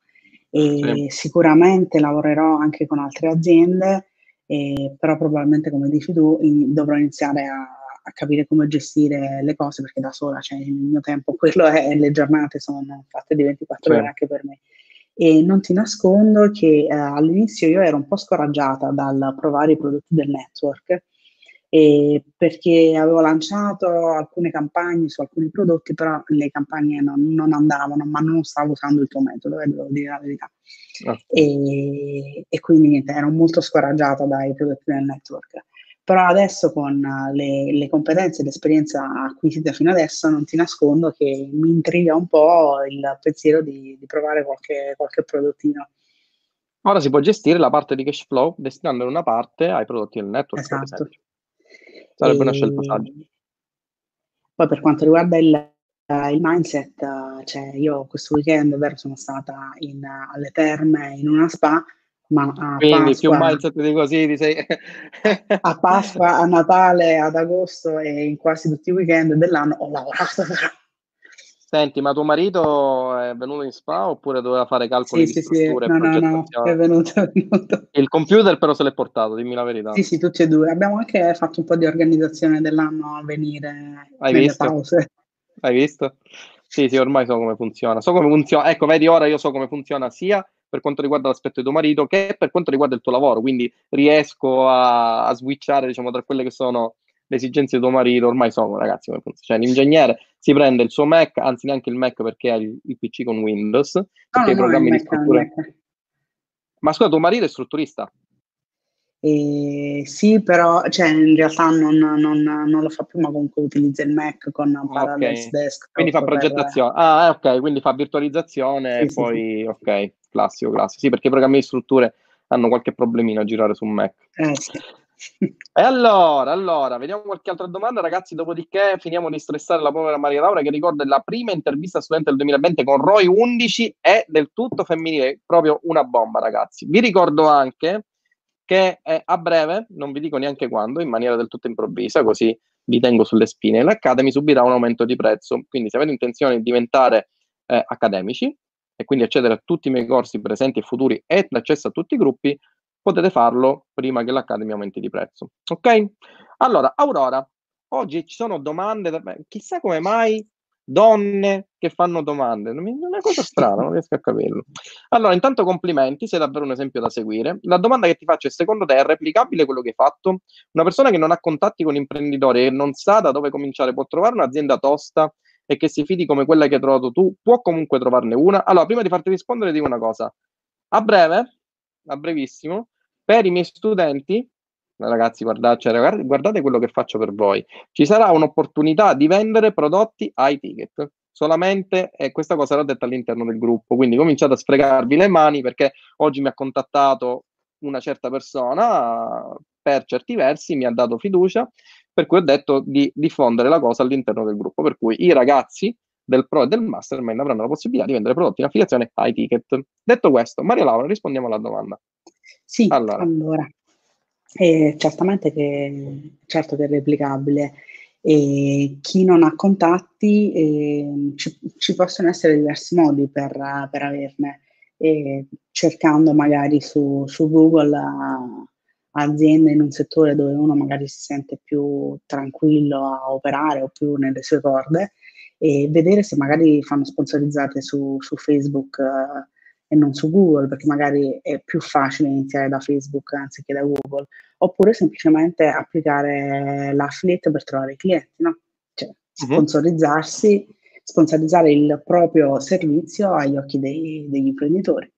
E sì. sicuramente lavorerò anche con altre aziende, e, però probabilmente come dici tu in, dovrò iniziare a a capire come gestire le cose perché da sola, cioè il mio tempo, [LAUGHS] quello è, le giornate sono fatte di 24 ore anche per me. E non ti nascondo che eh, all'inizio io ero un po' scoraggiata dal provare i prodotti del network eh, perché avevo lanciato alcune campagne su alcuni prodotti, però le campagne non, non andavano, ma non stavo usando il tuo metodo, eh, devo dire la verità. Ah. E, e, quindi niente, ero molto scoraggiata dai prodotti del network però adesso con le, le competenze e l'esperienza acquisita fino adesso non ti nascondo che mi intriga un po' il pensiero di, di provare qualche, qualche prodottino. Ora si può gestire la parte di cash flow destinando una parte ai prodotti del network. Esatto. Sarebbe e... una scelta saggia. Poi per quanto riguarda il, il mindset, cioè io questo weekend vero, sono stata in, alle terme in una spa ma a Quindi Pasqua, più mindset di così di sei... [LAUGHS] a Pasqua, a Natale, ad agosto e in quasi tutti i weekend dell'anno ho lavorato Senti, ma tuo marito è venuto in spa oppure doveva fare calcoli sì, di sì, sì. No, no, no, è venuto, [LAUGHS] è venuto. Il computer però se l'è portato, dimmi la verità. Sì, sì, tutti e due. Abbiamo anche fatto un po' di organizzazione dell'anno a venire Hai visto? pause. Hai visto? Sì, sì, ormai so come funziona. So come funziona. Ecco, vedi, ora io so come funziona sia per quanto riguarda l'aspetto di tuo marito che per quanto riguarda il tuo lavoro, quindi riesco a, a switchare diciamo, tra quelle che sono le esigenze di tuo marito, ormai sono ragazzi come funziona, cioè l'ingegnere si prende il suo Mac, anzi neanche il Mac perché ha il, il PC con Windows, perché ah, i programmi no, di struttura... Ma scusa, tuo marito è strutturista? Eh, sì, però cioè, in realtà non, non, non, lo fa più, ma comunque utilizza il Mac con Parallels okay. Desktop. Quindi fa progettazione. Per... Ah, ok, quindi fa virtualizzazione sì, e sì, poi, sì. ok, classico, classico. Sì, perché i programmi di strutture hanno qualche problemino a girare su un Mac. Eh, sì. [LAUGHS] E allora, allora, vediamo qualche altra domanda, ragazzi. Dopodiché finiamo di stressare la povera Maria Laura, che ricorda la prima intervista studente del 2020 con Roy 11 è del tutto femminile, proprio una bomba, ragazzi. Vi ricordo anche che eh, a breve, non vi dico neanche quando, in maniera del tutto improvvisa, così vi tengo sulle spine, l'Academy subirà un aumento di prezzo. Quindi, se avete intenzione di diventare eh, accademici e quindi accedere a tutti i miei corsi presenti e futuri e l'accesso a tutti i gruppi, potete farlo prima che l'Academy aumenti di prezzo. Ok? Allora, Aurora, oggi ci sono domande, chissà come mai donne che fanno domande, è una cosa strana, non riesco a capirlo. Allora, intanto complimenti, sei davvero un esempio da seguire. La domanda che ti faccio è, secondo te è replicabile quello che hai fatto? Una persona che non ha contatti con imprenditori e non sa da dove cominciare, può trovare un'azienda tosta e che si fidi come quella che hai trovato tu, può comunque trovarne una? Allora, prima di farti rispondere, dico una cosa. A breve, a brevissimo, per i miei studenti, ragazzi, guardate, cioè, guardate quello che faccio per voi. Ci sarà un'opportunità di vendere prodotti ai ticket. Solamente, e questa cosa l'ho detta all'interno del gruppo, quindi cominciate a sfregarvi le mani perché oggi mi ha contattato una certa persona per certi versi, mi ha dato fiducia, per cui ho detto di diffondere la cosa all'interno del gruppo, per cui i ragazzi del Pro e del Mastermind avranno la possibilità di vendere prodotti in affiliazione ai ticket. Detto questo, Maria Laura, rispondiamo alla domanda. Sì, allora, allora eh, certamente che, certo che è replicabile. E chi non ha contatti, eh, ci, ci, possono essere diversi modi per, per averne, eh, cercando magari su, su Google uh, aziende in un settore dove uno magari si sente più tranquillo a operare o più nelle sue corde e vedere se magari fanno sponsorizzate su, su Facebook. Uh, e non su Google, perché magari è più facile iniziare da Facebook anziché da Google, oppure semplicemente applicare l'affiliate per trovare i clienti, no? Cioè, mhm. sponsorizzarsi, sponsorizzare il proprio servizio agli occhi dei, degli imprenditori.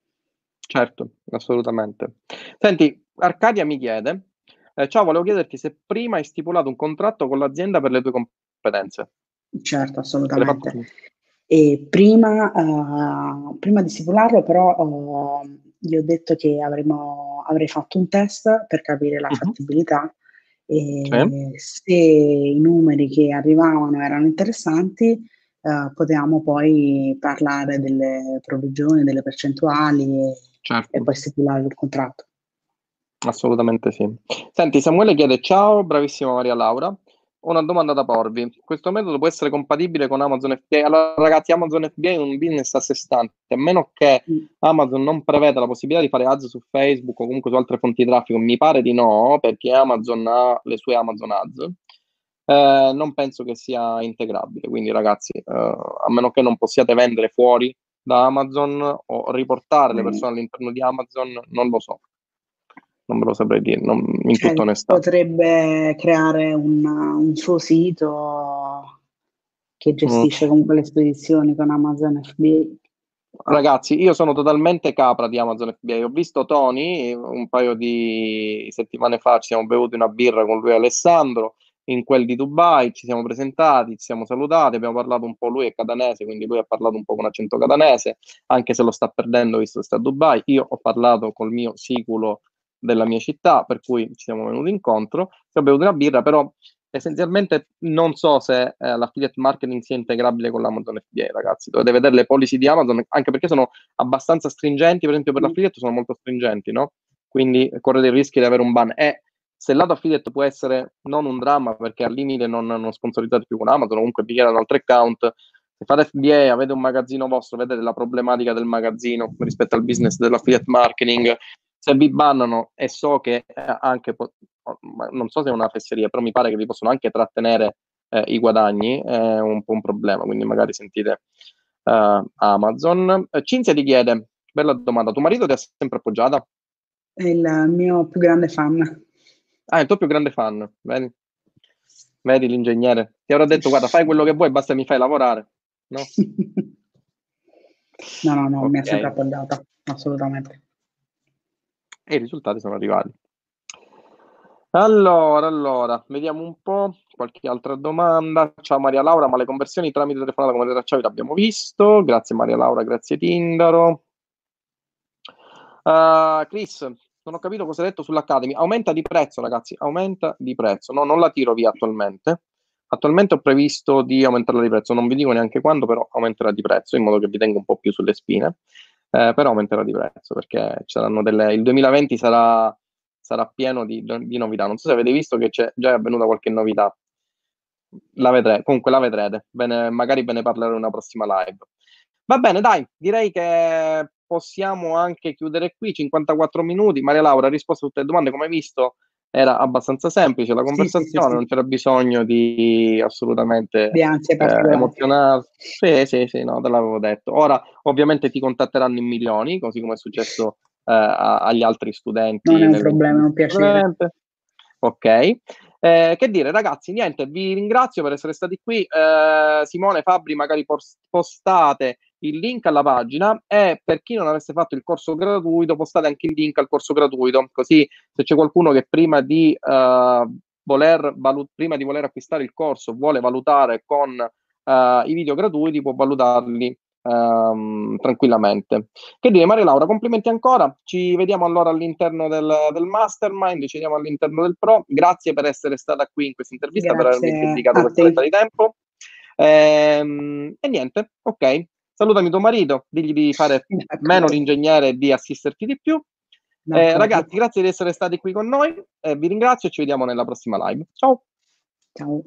Certo, assolutamente. Senti, Arcadia mi chiede, eh, ciao, volevo chiederti se prima hai stipulato un contratto con l'azienda per le tue competenze. Certo, assolutamente. E prima, uh, prima di stipularlo, però, uh, gli ho detto che avremmo, avrei fatto un test per capire la uh-huh. fattibilità e sì. se i numeri che arrivavano erano interessanti, uh, potevamo poi parlare delle provvigioni, delle percentuali e, certo. e poi stipulare il contratto. Assolutamente sì. Senti, Samuele chiede ciao, bravissima Maria Laura ho una domanda da porvi. Questo metodo può essere compatibile con Amazon FBA? Allora, ragazzi, Amazon FBA è un business a sé stante, a meno che mm. Amazon non preveda la possibilità di fare ads su Facebook o comunque su altre fonti di traffico. Mi pare di no, perché Amazon ha le sue Amazon Ads. Eh, non penso che sia integrabile. Quindi, ragazzi, eh, a meno che non possiate vendere fuori da Amazon o riportare le mm. persone all'interno di Amazon, non lo so non me lo saprei dire, non, in cioè, tutta onestà. Potrebbe creare un, un suo sito che gestisce mm. comunque le spedizioni con Amazon FBA. Ragazzi, io sono totalmente capra di Amazon FBA. Ho visto Tony un paio di settimane fa, ci siamo bevuti una birra con lui e Alessandro in quel di Dubai, ci siamo presentati, ci siamo salutati, abbiamo parlato un po', lui è catanese, quindi lui ha parlato un po' con accento catanese, anche se lo sta perdendo visto che sta a Dubai. Io ho parlato col mio siculo della mia città, per cui ci siamo venuti incontro, abbiamo bevuto una birra, però essenzialmente non so se eh, l'affiliate marketing sia integrabile con l'Amazon FBA, ragazzi. Dovete vedere le policy di Amazon, anche perché sono abbastanza stringenti, per esempio per mm. l'affiliate sono molto stringenti, no? Quindi correte il rischio di avere un ban. E se il lato affiliate può essere non un dramma, perché al limite non, non sponsorizzate più con Amazon, comunque vi chiedono altri account, se fate FBA, avete un magazzino vostro, vedete la problematica del magazzino rispetto al business dell'affiliate marketing, se vi bannano e so che eh, anche, non so se è una fesseria, però mi pare che vi possono anche trattenere eh, i guadagni, è un po' un problema, quindi magari sentite uh, Amazon. Cinzia ti chiede, bella domanda, tuo marito ti ha sempre appoggiata? È il mio più grande fan. Ah, è il tuo più grande fan, vedi? Vedi l'ingegnere? Ti avrà detto, guarda, fai quello che vuoi, basta mi fai lavorare, no? [LAUGHS] no, no, no, okay. mi ha sempre appoggiata, assolutamente e i risultati sono arrivati. Allora, allora, vediamo un po', qualche altra domanda. Ciao Maria Laura, ma le conversioni tramite telefonata come tracciavi l'abbiamo visto. Grazie Maria Laura, grazie Tindaro. Uh, Chris, non ho capito cosa hai detto sull'Academy. Aumenta di prezzo, ragazzi, aumenta di prezzo. No, non la tiro via attualmente. Attualmente ho previsto di aumentarla di prezzo, non vi dico neanche quando, però aumenterà di prezzo in modo che vi tenga un po' più sulle spine. Eh, però aumenterà di prezzo perché delle, il 2020 sarà, sarà pieno di, di, novità. Non so se avete visto che c'è già è avvenuta qualche novità. La vedrete, comunque la vedrete. Bene, magari ve ne parlerò in una prossima live. Va bene, dai, direi che possiamo anche chiudere qui, 54 minuti. Maria Laura ha risposto a tutte le domande, come hai visto era abbastanza semplice la conversazione, sì, sì, sì, non c'era bisogno di assolutamente di ansia eh, emozionale. Sì, sì, sì, no, te l'avevo detto. Ora ovviamente ti contatteranno in milioni, così come è successo eh, agli altri studenti. Non è un problema, è un piacere. Ok. Eh, che dire, ragazzi, niente, vi ringrazio per essere stati qui. Eh, Simone, Fabri, magari postate il link alla pagina e per chi non avesse fatto il corso gratuito postate anche il link al corso gratuito, così se c'è qualcuno che prima di, uh, voler, valut- prima di voler acquistare il corso vuole valutare con uh, i video gratuiti può valutarli um, tranquillamente. Che dire, Maria Laura, complimenti ancora, ci vediamo allora all'interno del, del mastermind, ci vediamo all'interno del pro, grazie per essere stata qui in questa intervista, grazie per avermi dedicato questa di tempo. Ehm, e niente, ok, salutami tuo marito, digli di fare meno l'ingegnere e di assisterti di più. Eh, ragazzi, grazie di essere stati qui con noi, eh, vi ringrazio e ci vediamo nella prossima live. Ciao. Ciao.